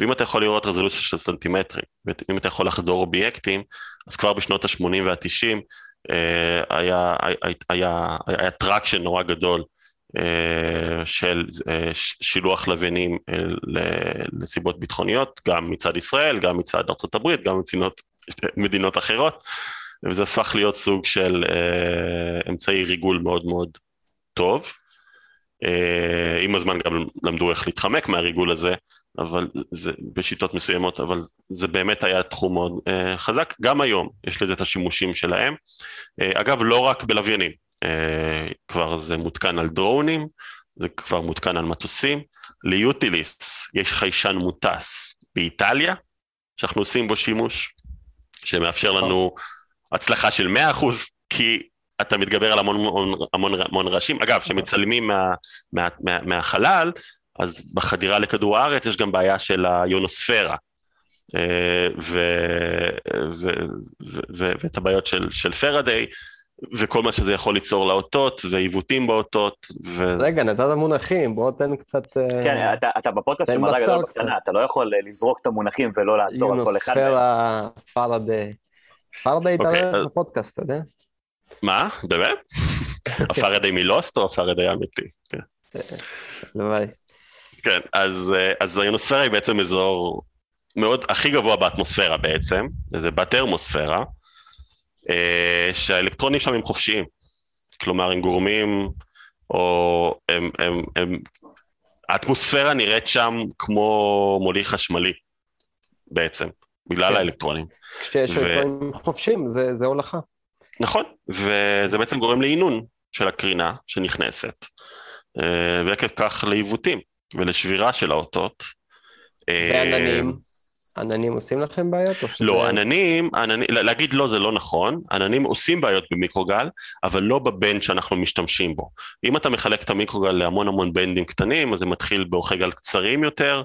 ואם אתה יכול לראות רזולוציה של סנטימטרים, ואם אתה יכול לחדור אובייקטים, אז כבר בשנות ה-80 וה-90 אה, היה, היה, היה, היה traction נורא גדול אה, של אה, שילוח לוויינים אה, לסיבות ביטחוניות, גם מצד ישראל, גם מצד ארה"ב, גם מצינות, מדינות אחרות, וזה הפך להיות סוג של אמצעי ריגול מאוד מאוד טוב. עם הזמן גם למדו איך להתחמק מהריגול הזה, אבל זה בשיטות מסוימות, אבל זה באמת היה תחום מאוד חזק. גם היום יש לזה את השימושים שלהם. אגב, לא רק בלוויינים. כבר זה מותקן על דרונים, זה כבר מותקן על מטוסים. ליוטיליסט יש חיישן מוטס באיטליה, שאנחנו עושים בו שימוש, שמאפשר לנו הצלחה של 100%, כי אתה מתגבר על המון המון, המון, רעשים. אגב, כשמצלמים מה, מה, מה, מהחלל, אז בחדירה לכדור הארץ יש גם בעיה של היונוספירה. אה, ואת הבעיות של, של פרדיי, וכל מה שזה יכול ליצור לאותות, ועיוותים באותות. ו... רגע, נתת מונחים, בוא תן קצת... אה, כן, אתה, אתה בפודקאסט של מדע גדול בקטנה, אתה לא יכול אה, לזרוק את המונחים ולא לעצור על כל אחד. יונוספירה, פרדי. פרדי התערב אוקיי, בפודקאסט, אתה יודע? מה? באמת? הפרדי מלוסט או הפרדי האמיתי? כן. הלוואי. כן, אז, אה, אז היונוספירה היא בעצם אזור מאוד, הכי גבוה באטמוספירה בעצם, זה בתרמוספירה. אה, שהאלקטרונים שם הם חופשיים. כלומר, הם גורמים, או הם, הם, הם, האטמוספירה נראית שם כמו מוליך חשמלי, בעצם, בגלל כן. האלקטרונים. כשיש ו... אלקטרונים חופשיים, זה, זה הולכה. נכון, וזה בעצם גורם לעינון של הקרינה שנכנסת, אה, ועקב כך לעיוותים ולשבירה של האותות. ועננים? עננים עושים לכם בעיות? שזה... לא, עננים, עננים, להגיד לא זה לא נכון, עננים עושים בעיות במיקרוגל, אבל לא בבנד שאנחנו משתמשים בו. אם אתה מחלק את המיקרוגל להמון המון בנדים קטנים, אז זה מתחיל באורכי גל קצרים יותר.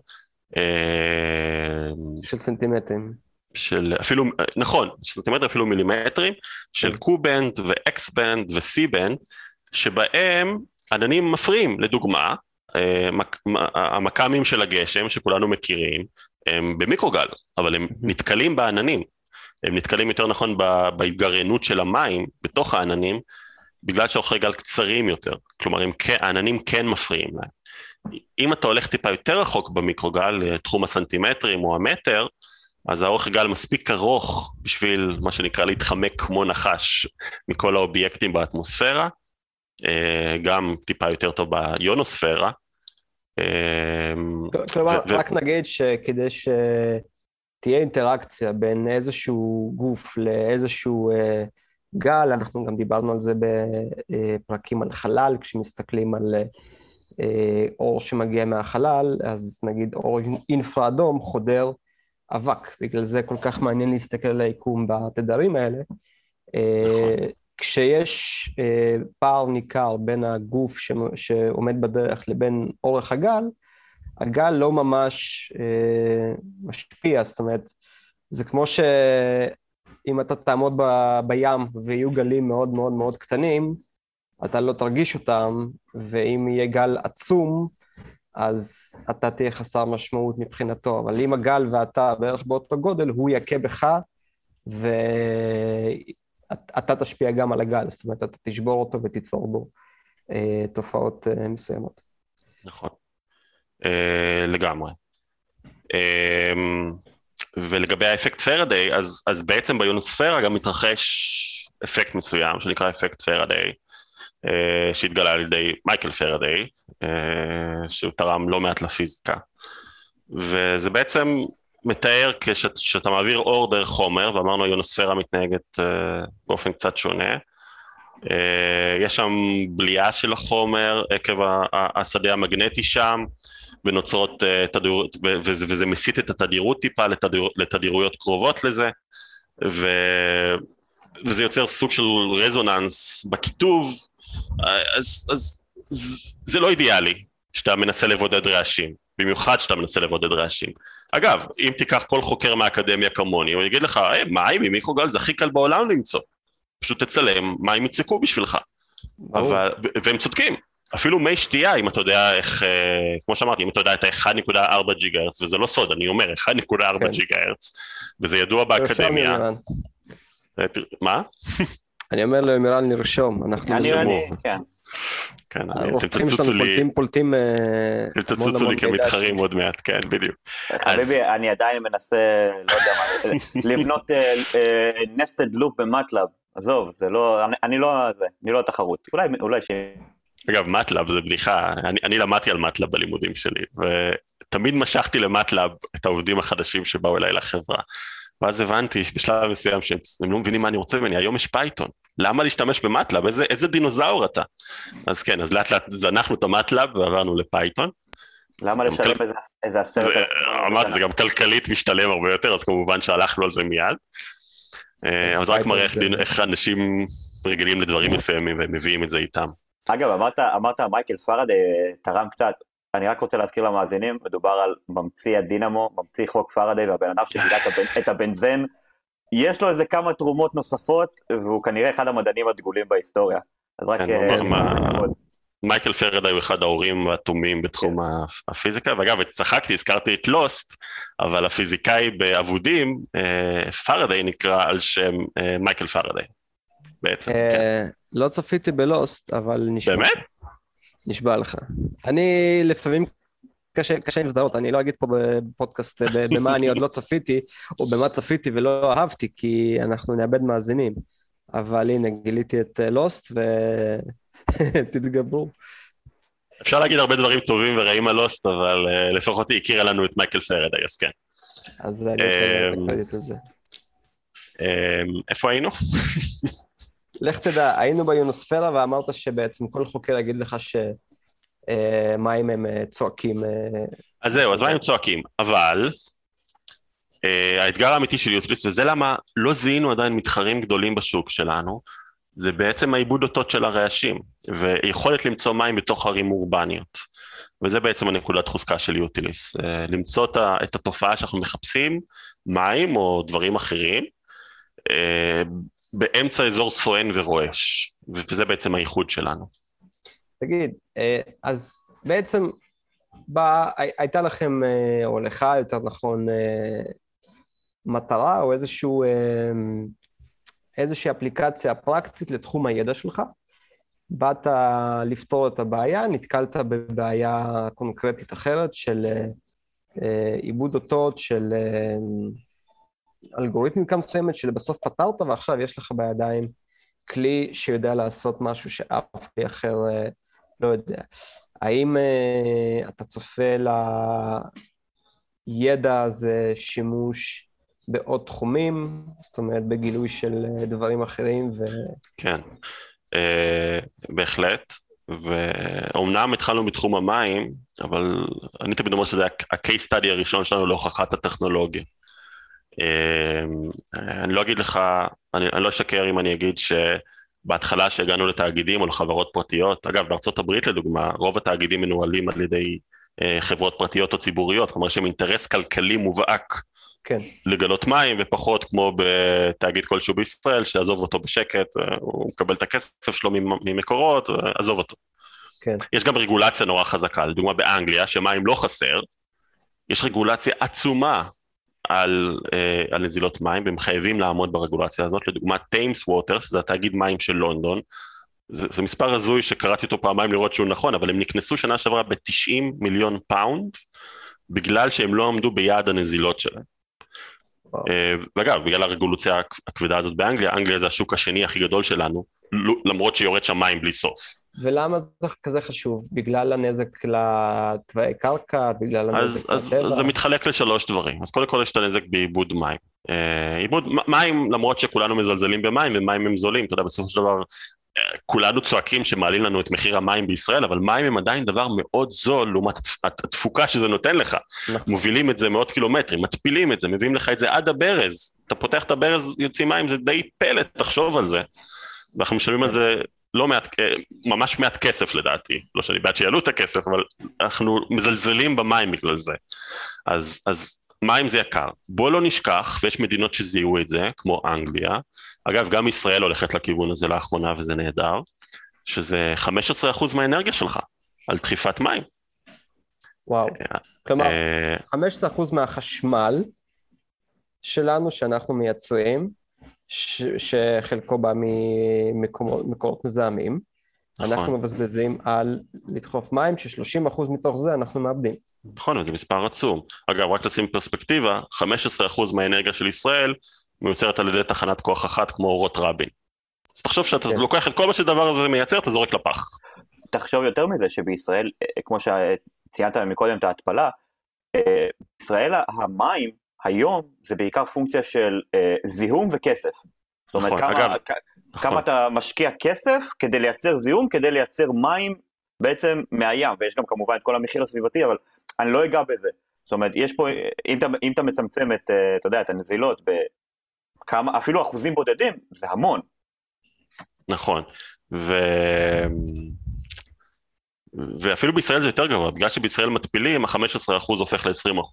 של סנטימטרים. של אפילו, נכון, סנטימטר אפילו מילימטרים, של כן. קו-בנד ו-X-בנד ו-C-בנד, שבהם עננים מפריעים, לדוגמה, אה, המכ"מים של הגשם שכולנו מכירים, הם במיקרוגל, אבל הם נתקלים בעננים, הם נתקלים יותר נכון בהתגרענות של המים בתוך העננים, בגלל שאורכי גל קצרים יותר, כלומר כן, העננים כן מפריעים להם. אם אתה הולך טיפה יותר רחוק במיקרוגל, תחום הסנטימטרים או המטר, אז האורך גל מספיק ארוך בשביל מה שנקרא להתחמק כמו נחש מכל האובייקטים באטמוספירה, אה, גם טיפה יותר טוב ביונוספירה. אה, כלומר, רק נגיד שכדי שתהיה אינטראקציה בין איזשהו גוף לאיזשהו אה, גל, אנחנו גם דיברנו על זה בפרקים על חלל, כשמסתכלים על אור שמגיע מהחלל, אז נגיד אור אינפרה אדום חודר אבק, בגלל זה כל כך מעניין להסתכל על היקום בתדרים האלה. נכון. כשיש אה, פער ניכר בין הגוף שעומד בדרך לבין אורך הגל, הגל לא ממש אה, משפיע, זאת אומרת, זה כמו שאם אתה תעמוד בים ויהיו גלים מאוד מאוד מאוד קטנים, אתה לא תרגיש אותם, ואם יהיה גל עצום, אז אתה תהיה חסר משמעות מבחינתו. אבל אם הגל ואתה בערך באותו גודל, הוא יכה בך, ואתה תשפיע גם על הגל, זאת אומרת, אתה תשבור אותו ותיצור בו אה, תופעות אה, מסוימות. נכון, אה, לגמרי. אה, ולגבי האפקט פרדיי, אז, אז בעצם ביונוספירה גם מתרחש אפקט מסוים שנקרא אפקט פרדיי, אה, שהתגלה על ידי מייקל פרדיי, אה, שהוא תרם לא מעט לפיזיקה. וזה בעצם מתאר כשאתה מעביר אור דרך חומר, ואמרנו היונוספירה מתנהגת אה, באופן קצת שונה. יש שם בליעה של החומר עקב השדה המגנטי שם, ונוצרות תדירות, וזה, וזה מסיט את התדירות טיפה לתדיר, לתדירויות קרובות לזה, ו, וזה יוצר סוג של רזוננס בכיתוב, אז, אז זה לא אידיאלי שאתה מנסה לבודד רעשים, במיוחד שאתה מנסה לבודד רעשים. אגב, אם תיקח כל חוקר מהאקדמיה כמוני, הוא יגיד לך, היי, מים ממיקרוגל זה הכי קל בעולם למצוא. פשוט תצלם מים יצקו בשבילך. אבל, והם צודקים. אפילו מי שתייה, אם אתה יודע איך, אה, כמו שאמרתי, אם אתה יודע את ה-1.4 ג'יגה הרץ, וזה לא סוד, אני אומר 1.4 כן. ג'יגה הרץ, וזה ידוע באקדמיה. מה? אני אומר לאמירן לרשום, אנחנו נרשמו. כן. כן, אתם תצוצו לי, פולטים אה, אתם תצוצו לי כמתחרים עוד מעט, כן, בדיוק. חביבי, אני עדיין מנסה, לא יודע מה, לבנות nested loop ב MATLAB, עזוב, זה לא, אני לא, אני לא התחרות, אולי, אולי ש... אגב, MATLAB זה בדיחה, אני, אני למדתי על MATLAB בלימודים שלי, ותמיד משכתי ל MATLAB את העובדים החדשים שבאו אליי לחברה. ואז הבנתי בשלב מסוים שהם לא מבינים מה אני רוצה ממני, היום יש Python, למה להשתמש ב MATLAB, איזה, איזה דינוזאור אתה? אז כן, אז לאט לאט זנחנו את ה MATLAB ועברנו ל Python. למה לשלם כל... איזה עשרת? אמרתי, זה גם כלכלית משתלם הרבה יותר, אז כמובן שהלכנו על זה מיד. אה, אבל זה רק מראה איך אנשים רגילים לדברים מסוימים והם מביאים את זה איתם. אגב, אמרת, אמרת מייקל פרדה תרם קצת, אני רק רוצה להזכיר למאזינים, מדובר על ממציא הדינמו, ממציא חוק פרדה והבן אדם שגילה את הבנזן, יש לו איזה כמה תרומות נוספות, והוא כנראה אחד המדענים הדגולים בהיסטוריה. אז רק... כן, אה, מייקל פרדה הוא אחד ההורים האטומים בתחום הפיזיקה, ואגב, צחקתי, הזכרתי את לוסט, אבל הפיזיקאי באבודים, אה, פרדיי נקרא על שם אה, מייקל פרדיי, בעצם, כן. לא צפיתי בלוסט, אבל נשמע... באמת? נשבע לך. אני לפעמים קשה, קשה עם סדרות, אני לא אגיד פה בפודקאסט במה אני עוד לא צפיתי, או במה צפיתי ולא אהבתי, כי אנחנו נאבד מאזינים. אבל הנה, גיליתי את לוסט ותתגברו. אפשר להגיד הרבה דברים טובים ורעים על לוסט, אבל uh, לפחות היא הכירה לנו את מייקל פרדי, אז כן. אז אני אגיד את הקרדיט הזה. איפה היינו? לך תדע, היינו ביונוספירה ואמרת שבעצם כל חוקר יגיד לך ש... מה אם הם צועקים. אז זהו, אז מה אם צועקים? אבל האתגר האמיתי של יוטיליס, וזה למה לא זיהינו עדיין מתחרים גדולים בשוק שלנו, זה בעצם העיבוד אותות של הרעשים, ויכולת למצוא מים בתוך ערים אורבניות. וזה בעצם הנקודת חוזקה של יוטיליס, אה, למצוא את התופעה שאנחנו מחפשים, מים או דברים אחרים, אה, באמצע אזור סואן ורועש, וזה בעצם הייחוד שלנו. תגיד, אה, אז בעצם בא, הייתה לכם, או לך יותר נכון, מטרה או איזשהו, איזושהי אפליקציה פרקטית לתחום הידע שלך, באת לפתור את הבעיה, נתקלת בבעיה קונקרטית אחרת של אה, עיבוד אותות, של אה, אלגוריתמיקה מסוימת שלבסוף פתרת ועכשיו יש לך בידיים כלי שיודע לעשות משהו שאף כלי אחר אה, לא יודע. האם אתה צופה לידע הזה שימוש בעוד תחומים, זאת אומרת בגילוי של דברים אחרים ו... כן. uh, בהחלט, ואומנם התחלנו בתחום המים, אבל אני תמיד אומר שזה ה-case הראשון שלנו להוכחת הטכנולוגיה. Uh, אני לא אגיד לך, אני, אני לא אשקר אם אני אגיד שבהתחלה שהגענו לתאגידים או לחברות פרטיות, אגב בארצות הברית לדוגמה, רוב התאגידים מנוהלים על ידי uh, חברות פרטיות או ציבוריות, כלומר יש להם אינטרס כלכלי מובהק כן. לגלות מים, ופחות כמו בתאגיד כלשהו בישראל, שיעזוב אותו בשקט, הוא מקבל את הכסף שלו ממקורות, עזוב אותו. כן. יש גם רגולציה נורא חזקה, לדוגמה באנגליה, שמים לא חסר, יש רגולציה עצומה על, אה, על נזילות מים, והם חייבים לעמוד ברגולציה הזאת, לדוגמה טיימס ווטר, שזה התאגיד מים של לונדון, זה, זה מספר הזוי שקראתי אותו פעמיים לראות שהוא נכון, אבל הם נקנסו שנה שעברה ב-90 מיליון פאונד, בגלל שהם לא עמדו ביעד הנזילות שלהם. אה, ואגב, בגלל הרגולציה הכבדה הזאת באנגליה, אנגליה זה השוק השני הכי גדול שלנו, למרות שיורד שם מים בלי סוף. ולמה זה כזה חשוב? בגלל הנזק לתוואי קרקע? בגלל הנזק אז, לטבע? אז זה מתחלק לשלוש דברים. אז קודם כל יש את הנזק באיבוד מים. אה, איבוד מים, למרות שכולנו מזלזלים במים, ומים הם זולים, אתה יודע, בסופו של דבר כולנו צועקים שמעלים לנו את מחיר המים בישראל, אבל מים הם עדיין דבר מאוד זול לעומת התפוקה שזה נותן לך. נכון. מובילים את זה מאות קילומטרים, מתפילים את זה, מביאים לך את זה עד הברז. אתה פותח את הברז, יוצאים מים, זה די פלט, תחשוב על זה. ואנחנו משלמים על זה לא מעט, ממש מעט כסף לדעתי. לא שאני בעד שיעלו את הכסף, אבל אנחנו מזלזלים במים בגלל זה. אז, אז מים זה יקר. בוא לא נשכח, ויש מדינות שזיהו את זה, כמו אנגליה, אגב, גם ישראל הולכת לכיוון הזה לאחרונה וזה נהדר, שזה 15% מהאנרגיה שלך, על דחיפת מים. וואו, אה, כלומר, 15% אה, מהחשמל שלנו שאנחנו מייצרים, ש- שחלקו בא ממקורות מזהמים, נכון. אנחנו מבזבזים על לדחוף מים, ש-30% מתוך זה אנחנו מאבדים. נכון, זה מספר עצום. אגב, רק לשים פרספקטיבה, 15% מהאנרגיה של ישראל מיוצרת על ידי תחנת כוח אחת כמו אורות רבין. אז תחשוב שאתה כן. לוקח את כל מה שדבר הזה מייצר, אתה זורק לפח. תחשוב יותר מזה, שבישראל, אה, כמו שציינת מקודם את ההתפלה, אה, בישראל המים היום זה בעיקר פונקציה של אה, זיהום וכסף. זאת אומרת, נכון, כמה, אגב, כמה נכון. אתה משקיע כסף כדי לייצר זיהום, כדי לייצר מים בעצם מהים, ויש גם כמובן את כל המחיר הסביבתי, אבל אני לא אגע בזה. זאת אומרת, יש פה, אם אתה, אם אתה מצמצם את, אתה יודע, את הנזילות כמה, אפילו אחוזים בודדים, זה המון. נכון, ו... ואפילו בישראל זה יותר גבוה, בגלל שבישראל מתפילים, ה-15% הופך ל-20%.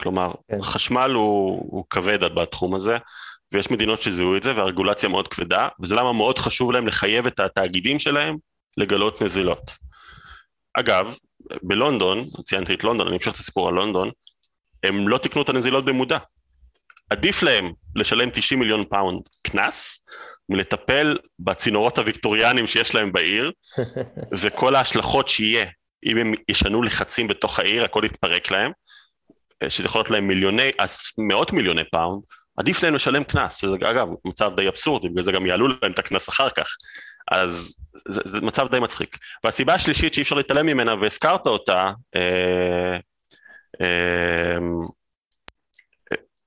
כלומר, כן. חשמל הוא, הוא כבד בתחום הזה, ויש מדינות שזיהו את זה, והרגולציה מאוד כבדה, וזה למה מאוד חשוב להם לחייב את התאגידים שלהם לגלות נזילות. אגב, בלונדון, ציינתי את לונדון, אני אמשיך את הסיפור על לונדון, הם לא תיקנו את הנזילות במודע. עדיף להם לשלם 90 מיליון פאונד קנס, מלטפל בצינורות הוויקטוריאנים שיש להם בעיר, וכל ההשלכות שיהיה, אם הם ישנו לחצים בתוך העיר, הכל יתפרק להם, שזה יכול להיות להם מיליוני, מאות מיליוני פאונד, עדיף להם לשלם קנס, שזה אגב מצב די אבסורדי, בגלל זה גם יעלו להם את הקנס אחר כך, אז זה, זה מצב די מצחיק. והסיבה השלישית שאי אפשר להתעלם ממנה, והזכרת אותה, אה, אה,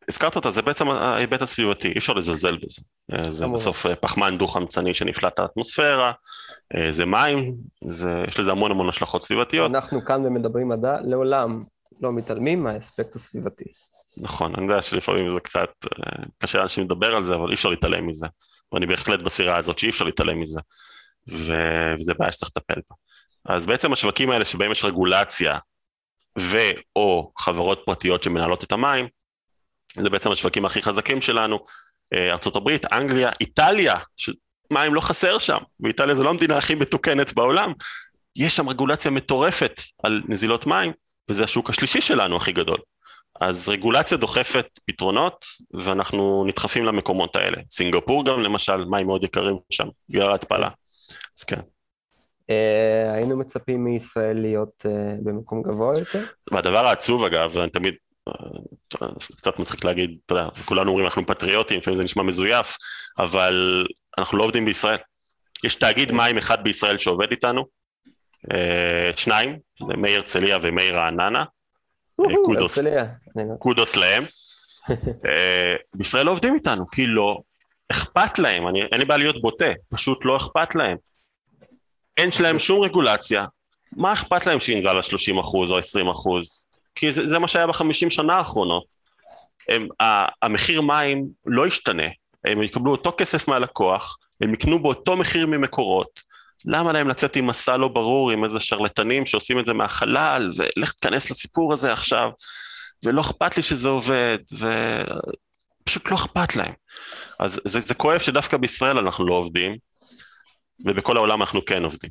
הזכרת אותה, זה בעצם ההיבט הסביבתי, אי אפשר לזלזל בזה. זה בסוף אה, פחמן דו-חמצני שנפלט לאטמוספירה, אה, זה מים, זה, יש לזה המון המון השלכות סביבתיות. אנחנו כאן במדברים מדע, לעולם לא מתעלמים מהאספקט הסביבתי. נכון, אני יודע שלפעמים זה קצת אה, קשה לאנשים לדבר על זה, אבל אי אפשר להתעלם מזה. ואני בהחלט בסירה הזאת שאי אפשר להתעלם מזה. ו- וזה בעיה שצריך לטפל בה. אז בעצם השווקים האלה שבהם יש רגולציה ו/או חברות פרטיות שמנהלות את המים, זה בעצם השווקים הכי חזקים שלנו, אה, ארה"ב, אנגליה, איטליה, מים לא חסר שם, ואיטליה זו לא המדינה הכי מתוקנת בעולם, יש שם רגולציה מטורפת על נזילות מים, וזה השוק השלישי שלנו הכי גדול. אז רגולציה דוחפת פתרונות, ואנחנו נדחפים למקומות האלה. סינגפור גם למשל, מים מאוד יקרים שם, בגלל ההתפלה. אז כן. אה, היינו מצפים מישראל להיות אה, במקום גבוה יותר? והדבר העצוב אגב, ואני תמיד, אה, קצת מצחיק להגיד, אתה יודע, כולנו אומרים אנחנו פטריוטים, לפעמים זה נשמע מזויף, אבל אנחנו לא עובדים בישראל. יש תאגיד מים אחד בישראל שעובד איתנו, שניים, זה מאיר הרצליה ומאיר רעננה, קודוס, קודוס להם. בישראל לא עובדים איתנו, כי לא אכפת להם, אני, אין לי בעיה להיות בוטה, פשוט לא אכפת להם. אין שלהם שום רגולציה, מה אכפת להם שינזל ל-30% או 20%? כי זה, זה מה שהיה בחמישים שנה האחרונות. הם, ה, המחיר מים לא ישתנה, הם יקבלו אותו כסף מהלקוח, הם יקנו באותו מחיר ממקורות. למה להם לצאת עם מסע לא ברור עם איזה שרלטנים שעושים את זה מהחלל, ולך תיכנס לסיפור הזה עכשיו, ולא אכפת לי שזה עובד, ופשוט לא אכפת להם. אז זה, זה כואב שדווקא בישראל אנחנו לא עובדים, ובכל העולם אנחנו כן עובדים.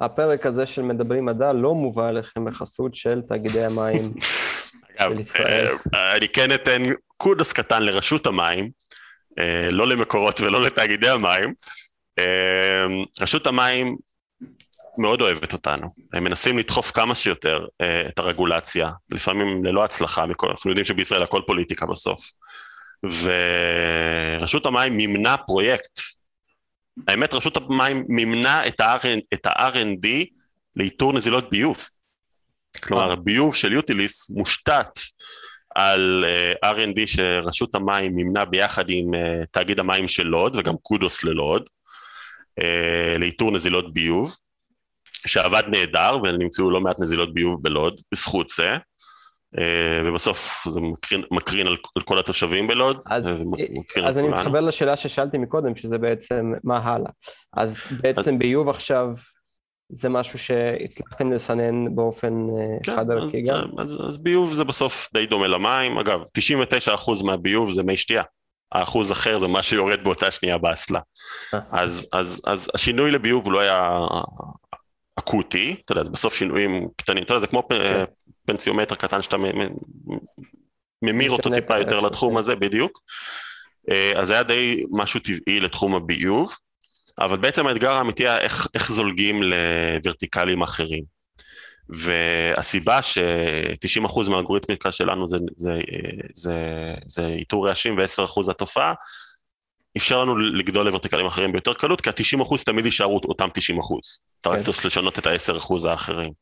הפרק הזה של מדברים מדע לא מובא לכם בחסות של תאגידי המים של ישראל. אה, אני כן אתן קודוס קטן לרשות המים, אה, לא למקורות ולא לתאגידי המים. אה, רשות המים מאוד אוהבת אותנו, הם מנסים לדחוף כמה שיותר את הרגולציה, לפעמים ללא הצלחה, אנחנו יודעים שבישראל הכל פוליטיקה בסוף. ורשות המים מימנה פרויקט האמת רשות המים מימנה את ה-R&D לאיתור נזילות ביוב. כלומר, אה. ביוב של יוטיליס מושתת על uh, אה, R&D שרשות המים מימנה ביחד עם uh, תאגיד המים של לוד, וגם קודוס ללוד, לאיתור נזילות ביוב, שעבד נהדר, ונמצאו לא מעט נזילות ביוב בלוד, בזכות זה. אה, ובסוף זה מקרין, מקרין על, על כל התושבים בלוד. אז, אז אני מתחבר לשאלה ששאלתי מקודם, שזה בעצם מה הלאה. אז בעצם אז... ביוב עכשיו זה משהו שהצלחתם לסנן באופן אה, כן, חד ערכי גם? אז, אז ביוב זה בסוף די דומה למים, אגב, 99% מהביוב זה מי שתייה. האחוז אחר זה מה שיורד באותה שנייה באסלה. אה. אז, אז, אז השינוי לביוב לא היה אקוטי, אתה יודע, זה בסוף שינויים קטנים, אתה יודע, זה כמו כן. פנסיומטר קטן שאתה ממיר אותו טיפה יותר לתחום הזה, בדיוק. אה, אז זה היה די משהו טבעי לתחום הביוב, אבל בעצם האתגר האמיתי היה איך, איך זולגים לוורטיקלים אחרים. והסיבה ש-90% מהאלגוריתמיקה שלנו זה, זה, זה, זה איתור רעשים ו-10% התופעה, אפשר לנו לגדול לוורטיקלים אחרים ביותר קלות, כי ה-90% תמיד יישארו אותם 90%. אתה רק כן. צריך לשנות את ה-10% האחרים.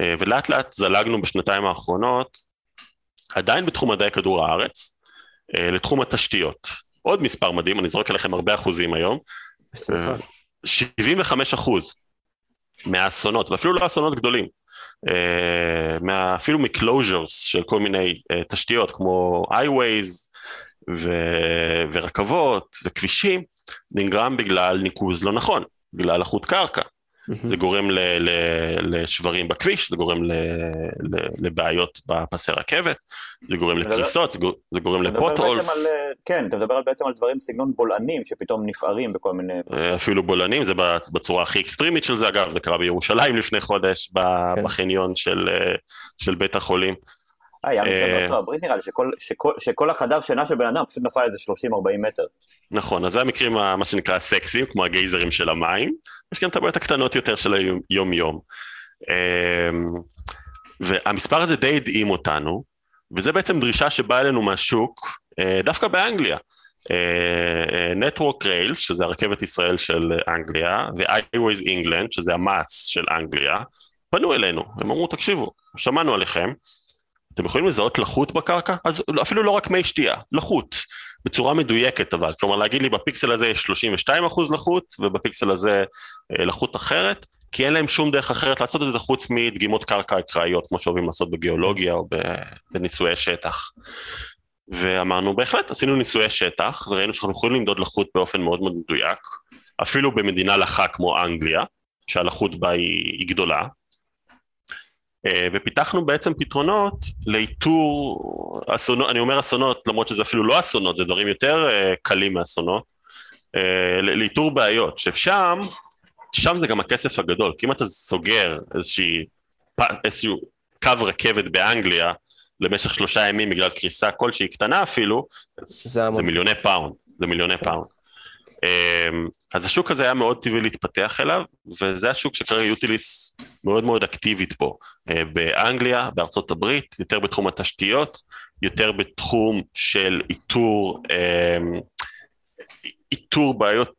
אה, ולאט לאט זלגנו בשנתיים האחרונות, עדיין בתחום מדעי כדור הארץ, אה, לתחום התשתיות. עוד מספר מדהים, אני זורק עליכם הרבה אחוזים היום. 75 אחוז מהאסונות, ואפילו לא אסונות גדולים, אה, אפילו מקלוז'רס של כל מיני תשתיות כמו highways ורכבות וכבישים, נגרם בגלל ניקוז לא נכון, בגלל לחות קרקע. זה גורם ל, ל, לשברים בכביש, זה גורם ל, ל, לבעיות בפסי רכבת, זה גורם לקריסות, זה, זה גורם לפוטהולס. כן, אתה מדבר בעצם על דברים סגנון בולענים שפתאום נפערים בכל מיני... אה, אפילו בולענים, זה בצורה הכי אקסטרימית של זה אגב, זה קרה בירושלים לפני חודש, כן. בחניון של, אה, של בית החולים. אה, היה מקרה בארצות הברית נראה לי, שכל, שכל, שכל החדר שינה של בן אדם פשוט נפל איזה 30-40 מטר. נכון, אז זה המקרים, מה שנקרא הסקסיים, כמו הגייזרים של המים, יש גם את הבעיות הקטנות יותר של היום-יום. אמ, והמספר הזה די הדהים אותנו, וזה בעצם דרישה שבאה אלינו מהשוק, אה, דווקא באנגליה. אה, אה, Network Rails, שזה הרכבת ישראל של אנגליה, ו-iWays England, שזה המאץ של אנגליה, פנו אלינו, הם אמרו, תקשיבו, שמענו עליכם, אתם יכולים לזהות לחות בקרקע? אז אפילו לא רק מי שתייה, לחות. בצורה מדויקת אבל, כלומר להגיד לי בפיקסל הזה יש 32 אחוז לחות ובפיקסל הזה אה, לחות אחרת, כי אין להם שום דרך אחרת לעשות את זה חוץ מדגימות קרקע אקראיות, כמו שאוהבים לעשות בגיאולוגיה או בניסויי שטח. ואמרנו בהחלט, עשינו ניסויי שטח וראינו שאנחנו יכולים למדוד לחות באופן מאוד מאוד מדויק, אפילו במדינה לחה כמו אנגליה, שהלחות בה היא, היא גדולה, ופיתחנו בעצם פתרונות לאיתור אסונות, אני אומר אסונות למרות שזה אפילו לא אסונות, זה דברים יותר אה, קלים מאסונות, אה, לאיתור בעיות, ששם, שם זה גם הכסף הגדול, כי אם אתה סוגר איזושהי, איזשהו קו רכבת באנגליה למשך שלושה ימים בגלל קריסה כלשהי קטנה אפילו, זה, זה מיליוני פאונד, זה מיליוני פאונד. אמ, אז השוק הזה היה מאוד טבעי להתפתח אליו, וזה השוק שכרגע Utilis מאוד מאוד אקטיבית פה. אה, באנגליה, בארצות הברית, יותר בתחום התשתיות, יותר בתחום של איתור, אמ, איתור בעיות,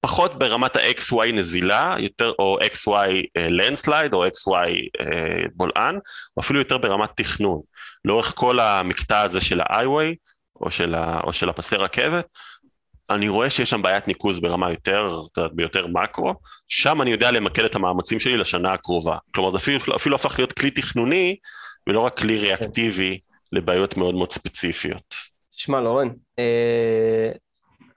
פחות ברמת ה-XY נזילה, יותר, או XY landslide, אה, או XY אה, בולען, או אפילו יותר ברמת תכנון. לאורך כל המקטע הזה של ה-iWay, או או של הפסי רכבת, אני רואה שיש שם בעיית ניקוז ברמה יותר, ביותר מקרו, שם אני יודע למקד את המאמצים שלי לשנה הקרובה. כלומר זה אפילו, אפילו הפך להיות כלי תכנוני, ולא רק כלי ריאקטיבי לבעיות מאוד מאוד ספציפיות. שמע לורן, אה,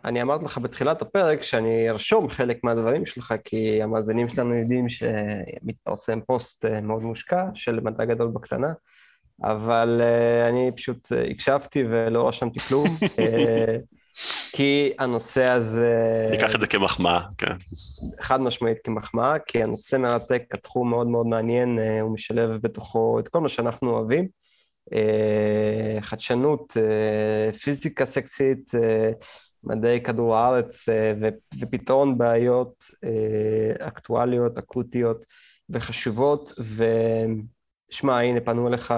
אני אמרתי לך בתחילת הפרק שאני ארשום חלק מהדברים שלך, כי המאזינים שלנו יודעים שמתפרסם פוסט אה, מאוד מושקע של מדע גדול בקטנה. אבל uh, אני פשוט uh, הקשבתי ולא רשמתי כלום. uh, כי הנושא הזה... ניקח את זה כמחמאה, כן. חד משמעית כמחמאה, כי הנושא מרתק, התחום מאוד מאוד מעניין, אה, הוא משלב בתוכו את כל מה שאנחנו אוהבים. אה, חדשנות, אה, פיזיקה סקסית, מדעי כדור הארץ ופתרון בעיות אקטואליות, אקוטיות וחשובות. ושמע, הנה, פנו אליך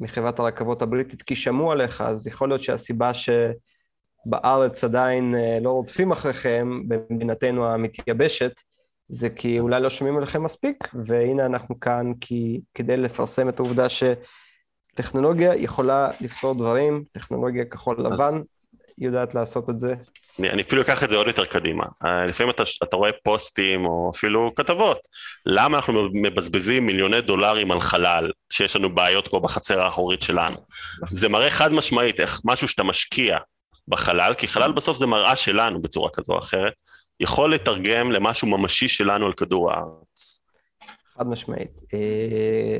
מחברת הרכבות הבריטית כי שמעו עליך, אז יכול להיות שהסיבה ש... בארץ עדיין אה, לא רודפים אחריכם במדינתנו המתייבשת, זה כי אולי לא שומעים עליכם מספיק, והנה אנחנו כאן כי, כדי לפרסם את העובדה שטכנולוגיה יכולה לפתור דברים, טכנולוגיה כחול לבן אז... יודעת לעשות את זה. אני, אני אפילו אקח את זה עוד יותר קדימה. אה, לפעמים אתה, אתה רואה פוסטים או אפילו כתבות, למה אנחנו מבזבזים מיליוני דולרים על חלל, שיש לנו בעיות פה בחצר האחורית שלנו. זה מראה חד משמעית איך משהו שאתה משקיע בחלל, כי חלל בסוף זה מראה שלנו בצורה כזו או אחרת, יכול לתרגם למשהו ממשי שלנו על כדור הארץ. חד משמעית. אה,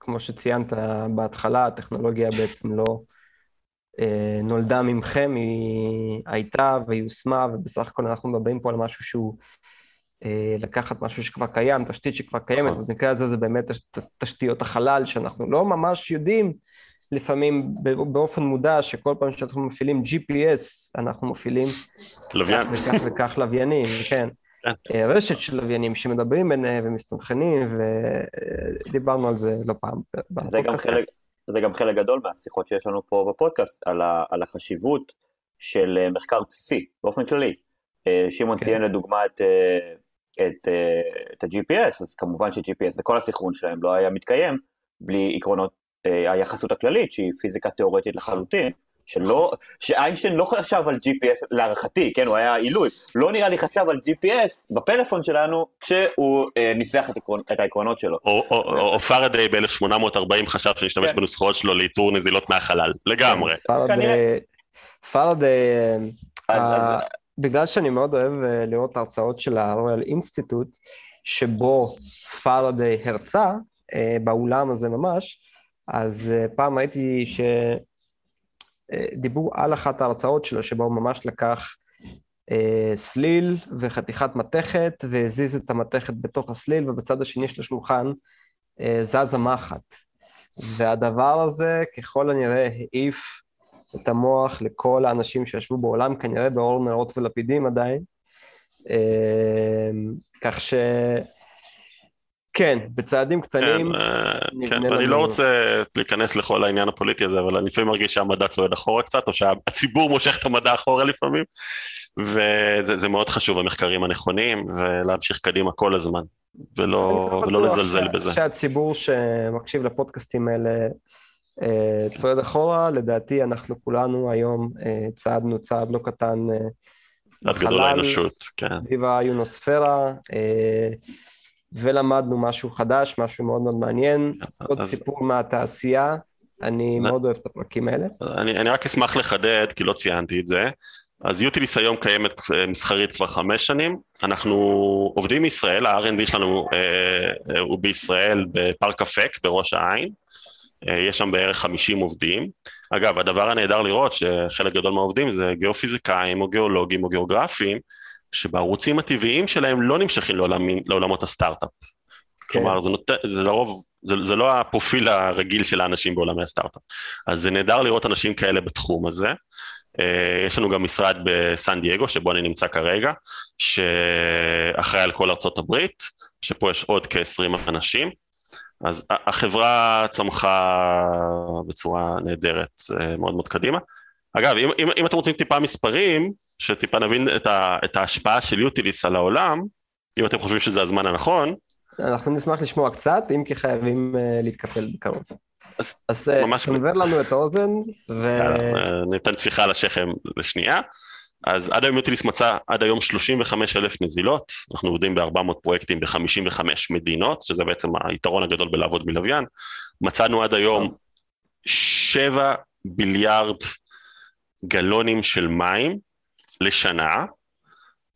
כמו שציינת בהתחלה, הטכנולוגיה בעצם לא אה, נולדה ממכם, היא הייתה ויושמה, ובסך הכל אנחנו מדברים פה על משהו שהוא אה, לקחת משהו שכבר קיים, תשתית שכבר קיימת. אז במקרה הזה זה באמת תשתיות החלל, שאנחנו לא ממש יודעים לפעמים באופן מודע שכל פעם שאנחנו מפעילים GPS אנחנו מפעילים לוויין. כך וכך וכך לוויינים, כן. כן. אה, רשת של לוויינים שמדברים ביניהם ומסתנכנים ודיברנו על זה לא פעם. זה גם, חלק, זה גם חלק גדול מהשיחות שיש לנו פה בפודקאסט על, ה, על החשיבות של אה, מחקר בסיסי באופן כללי. אה, שמעון כן. ציין לדוגמה את, את, את ה-GPS, אז כמובן ש-GPS וכל הסינכרון שלהם לא היה מתקיים בלי עקרונות היחסות הכללית שהיא פיזיקה תיאורטית לחלוטין, שלא, שאיינשטיין לא חשב על GPS להערכתי, כן, הוא היה עילוי, לא נראה לי חשב על GPS בפלאפון שלנו כשהוא אה, ניסח את, עקרונ, את העקרונות שלו. או, או, או, או פרדיי ב-1840 חשב שנשתמש כן. בנוסחאות שלו לאיתור נזילות מהחלל, לגמרי. פרדיי, פרדיי, אה, בגלל שאני מאוד אוהב אה, לראות הרצאות של ה-Royal Institute, שבו פרדיי הרצה, אה, באולם הזה ממש, אז uh, פעם ראיתי שדיברו uh, על אחת ההרצאות שלו, שבה הוא ממש לקח uh, סליל וחתיכת מתכת, והזיז את המתכת בתוך הסליל, ובצד השני של השולחן uh, זזה מחט. והדבר הזה, ככל הנראה, העיף את המוח לכל האנשים שישבו בעולם, כנראה באור נרות ולפידים עדיין. Uh, כך ש... כן, בצעדים קטנים. כן, אה, כן אני לא רוצה להיכנס לכל העניין הפוליטי הזה, אבל אני לפעמים מרגיש שהמדע צועד אחורה קצת, או שהציבור מושך את המדע אחורה לפעמים, וזה מאוד חשוב, המחקרים הנכונים, ולהמשיך קדימה כל הזמן, ולא, ולא לזלזל בזה. שהציבור שמקשיב לפודקאסטים האלה צועד אחורה, לדעתי אנחנו כולנו היום צעדנו צעד לא קטן צעד גדול האנושות, כן. סביב היונוספירה, ולמדנו משהו חדש, משהו מאוד מאוד מעניין, עוד אז... סיפור מהתעשייה, אני מאוד אוהב את הפרקים האלה. אני, אני רק אשמח לחדד, כי לא ציינתי את זה. אז יוטיליס היום קיימת אה, מסחרית כבר חמש שנים, אנחנו עובדים מישראל, ה-R&D שלנו אה, אה, הוא בישראל בפארק אפק בראש העין, אה, יש שם בערך 50 עובדים. אגב, הדבר הנהדר לראות שחלק גדול מהעובדים זה גיאופיזיקאים או גיאולוגים או גיאוגרפים, שבערוצים הטבעיים שלהם לא נמשכים לעולמי, לעולמות הסטארט-אפ. כן. כלומר, זה, נות... זה לרוב, זה, זה לא הפרופיל הרגיל של האנשים בעולמי הסטארט-אפ. אז זה נהדר לראות אנשים כאלה בתחום הזה. אה, יש לנו גם משרד בסן דייגו, שבו אני נמצא כרגע, שאחראי על כל ארצות הברית, שפה יש עוד כ-20 אנשים. אז החברה צמחה בצורה נהדרת אה, מאוד מאוד קדימה. אגב, אם, אם, אם אתם רוצים טיפה מספרים, שטיפה נבין את, ה, את ההשפעה של יוטיליס על העולם, אם אתם חושבים שזה הזמן הנכון. אנחנו נשמח לשמוע קצת, אם כי חייבים uh, להתקפל בקרוב. אז, אז אה, ממש... תנבר לנו את האוזן, ו... ניתן טפיחה על השכם לשנייה. אז עד היום יוטיליס מצא עד היום 35 אלף נזילות, אנחנו עובדים ב-400 פרויקטים ב-55 מדינות, שזה בעצם היתרון הגדול בלעבוד מלוויין. מצאנו עד היום 7 ביליארד גלונים של מים לשנה,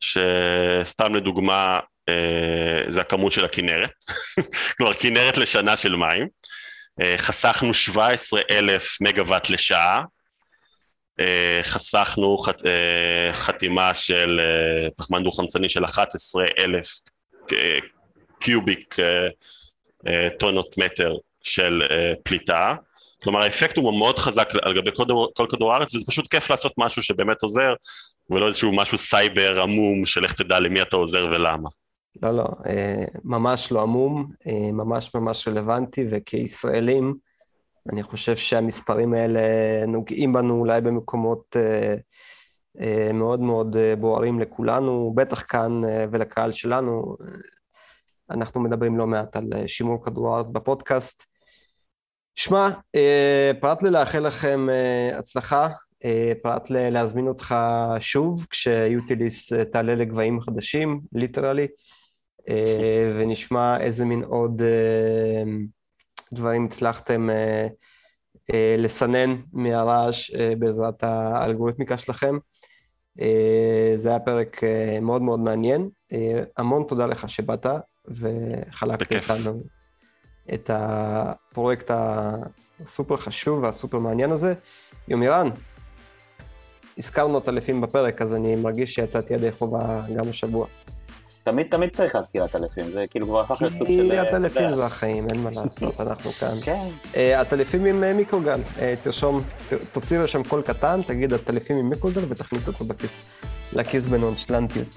שסתם לדוגמה אה, זה הכמות של הכנרת, כלומר כנרת לשנה של מים, אה, חסכנו 17 אלף מגוואט לשעה, אה, חסכנו ח, אה, חתימה של פחמן דו-חמצני של 11 אלף cubic טונות מטר של פליטה, כלומר האפקט הוא מאוד חזק על גבי כל כדור הארץ וזה פשוט כיף לעשות משהו שבאמת עוזר ולא איזשהו משהו סייבר עמום של איך תדע למי אתה עוזר ולמה. לא, לא, אה, ממש לא עמום, אה, ממש ממש רלוונטי, וכישראלים, אני חושב שהמספרים האלה נוגעים בנו אולי במקומות אה, מאוד מאוד בוערים לכולנו, בטח כאן ולקהל שלנו. אנחנו מדברים לא מעט על שימור כדור הארץ בפודקאסט. שמע, פרט ללאחל לכם הצלחה, פרט להזמין אותך שוב כשיוטיליס תעלה לגבהים חדשים, ליטרלי. אה, ונשמע איזה מין עוד אה, דברים הצלחתם אה, לסנן מהרעש בעזרת האלגוריתמיקה שלכם. זה היה פרק מאוד מאוד מעניין. המון תודה לך שבאת וחלקת איתנו את הפרויקט הסופר חשוב והסופר מעניין הזה. יומירן, הזכרנו את אלפים בפרק, אז אני מרגיש שיצאתי ידי חובה גם השבוע. תמיד תמיד צריך להזכיר עטלפים, זה כאילו כבר הפך להיות סוג של... כי עטלפים זה החיים, אין מה לעשות, אנחנו כאן. כן. אה, עם אה, מיקרוגל, אה, תרשום, תוציא לשם קול קטן, תגיד עטלפים עם מיקרוגל ותכניס אותו בכיס, לכיס בנונשלנטיות.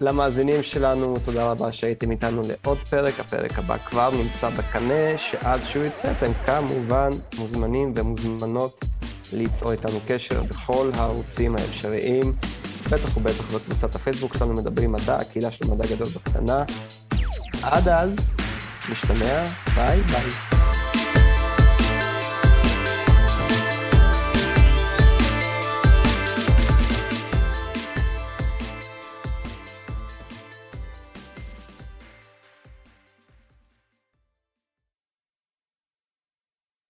למאזינים שלנו, תודה רבה שהייתם איתנו לעוד פרק, הפרק הבא כבר נמצא בקנה, שעד שהוא יצא אתם כמובן מוזמנים ומוזמנות ליצור איתנו קשר בכל הערוצים האפשריים. בטח ובטח בקבוצת הפייסבוק שלנו מדברים מדע, הקהילה של מדע גדול בקטנה. עד אז, משתמע, ביי ביי.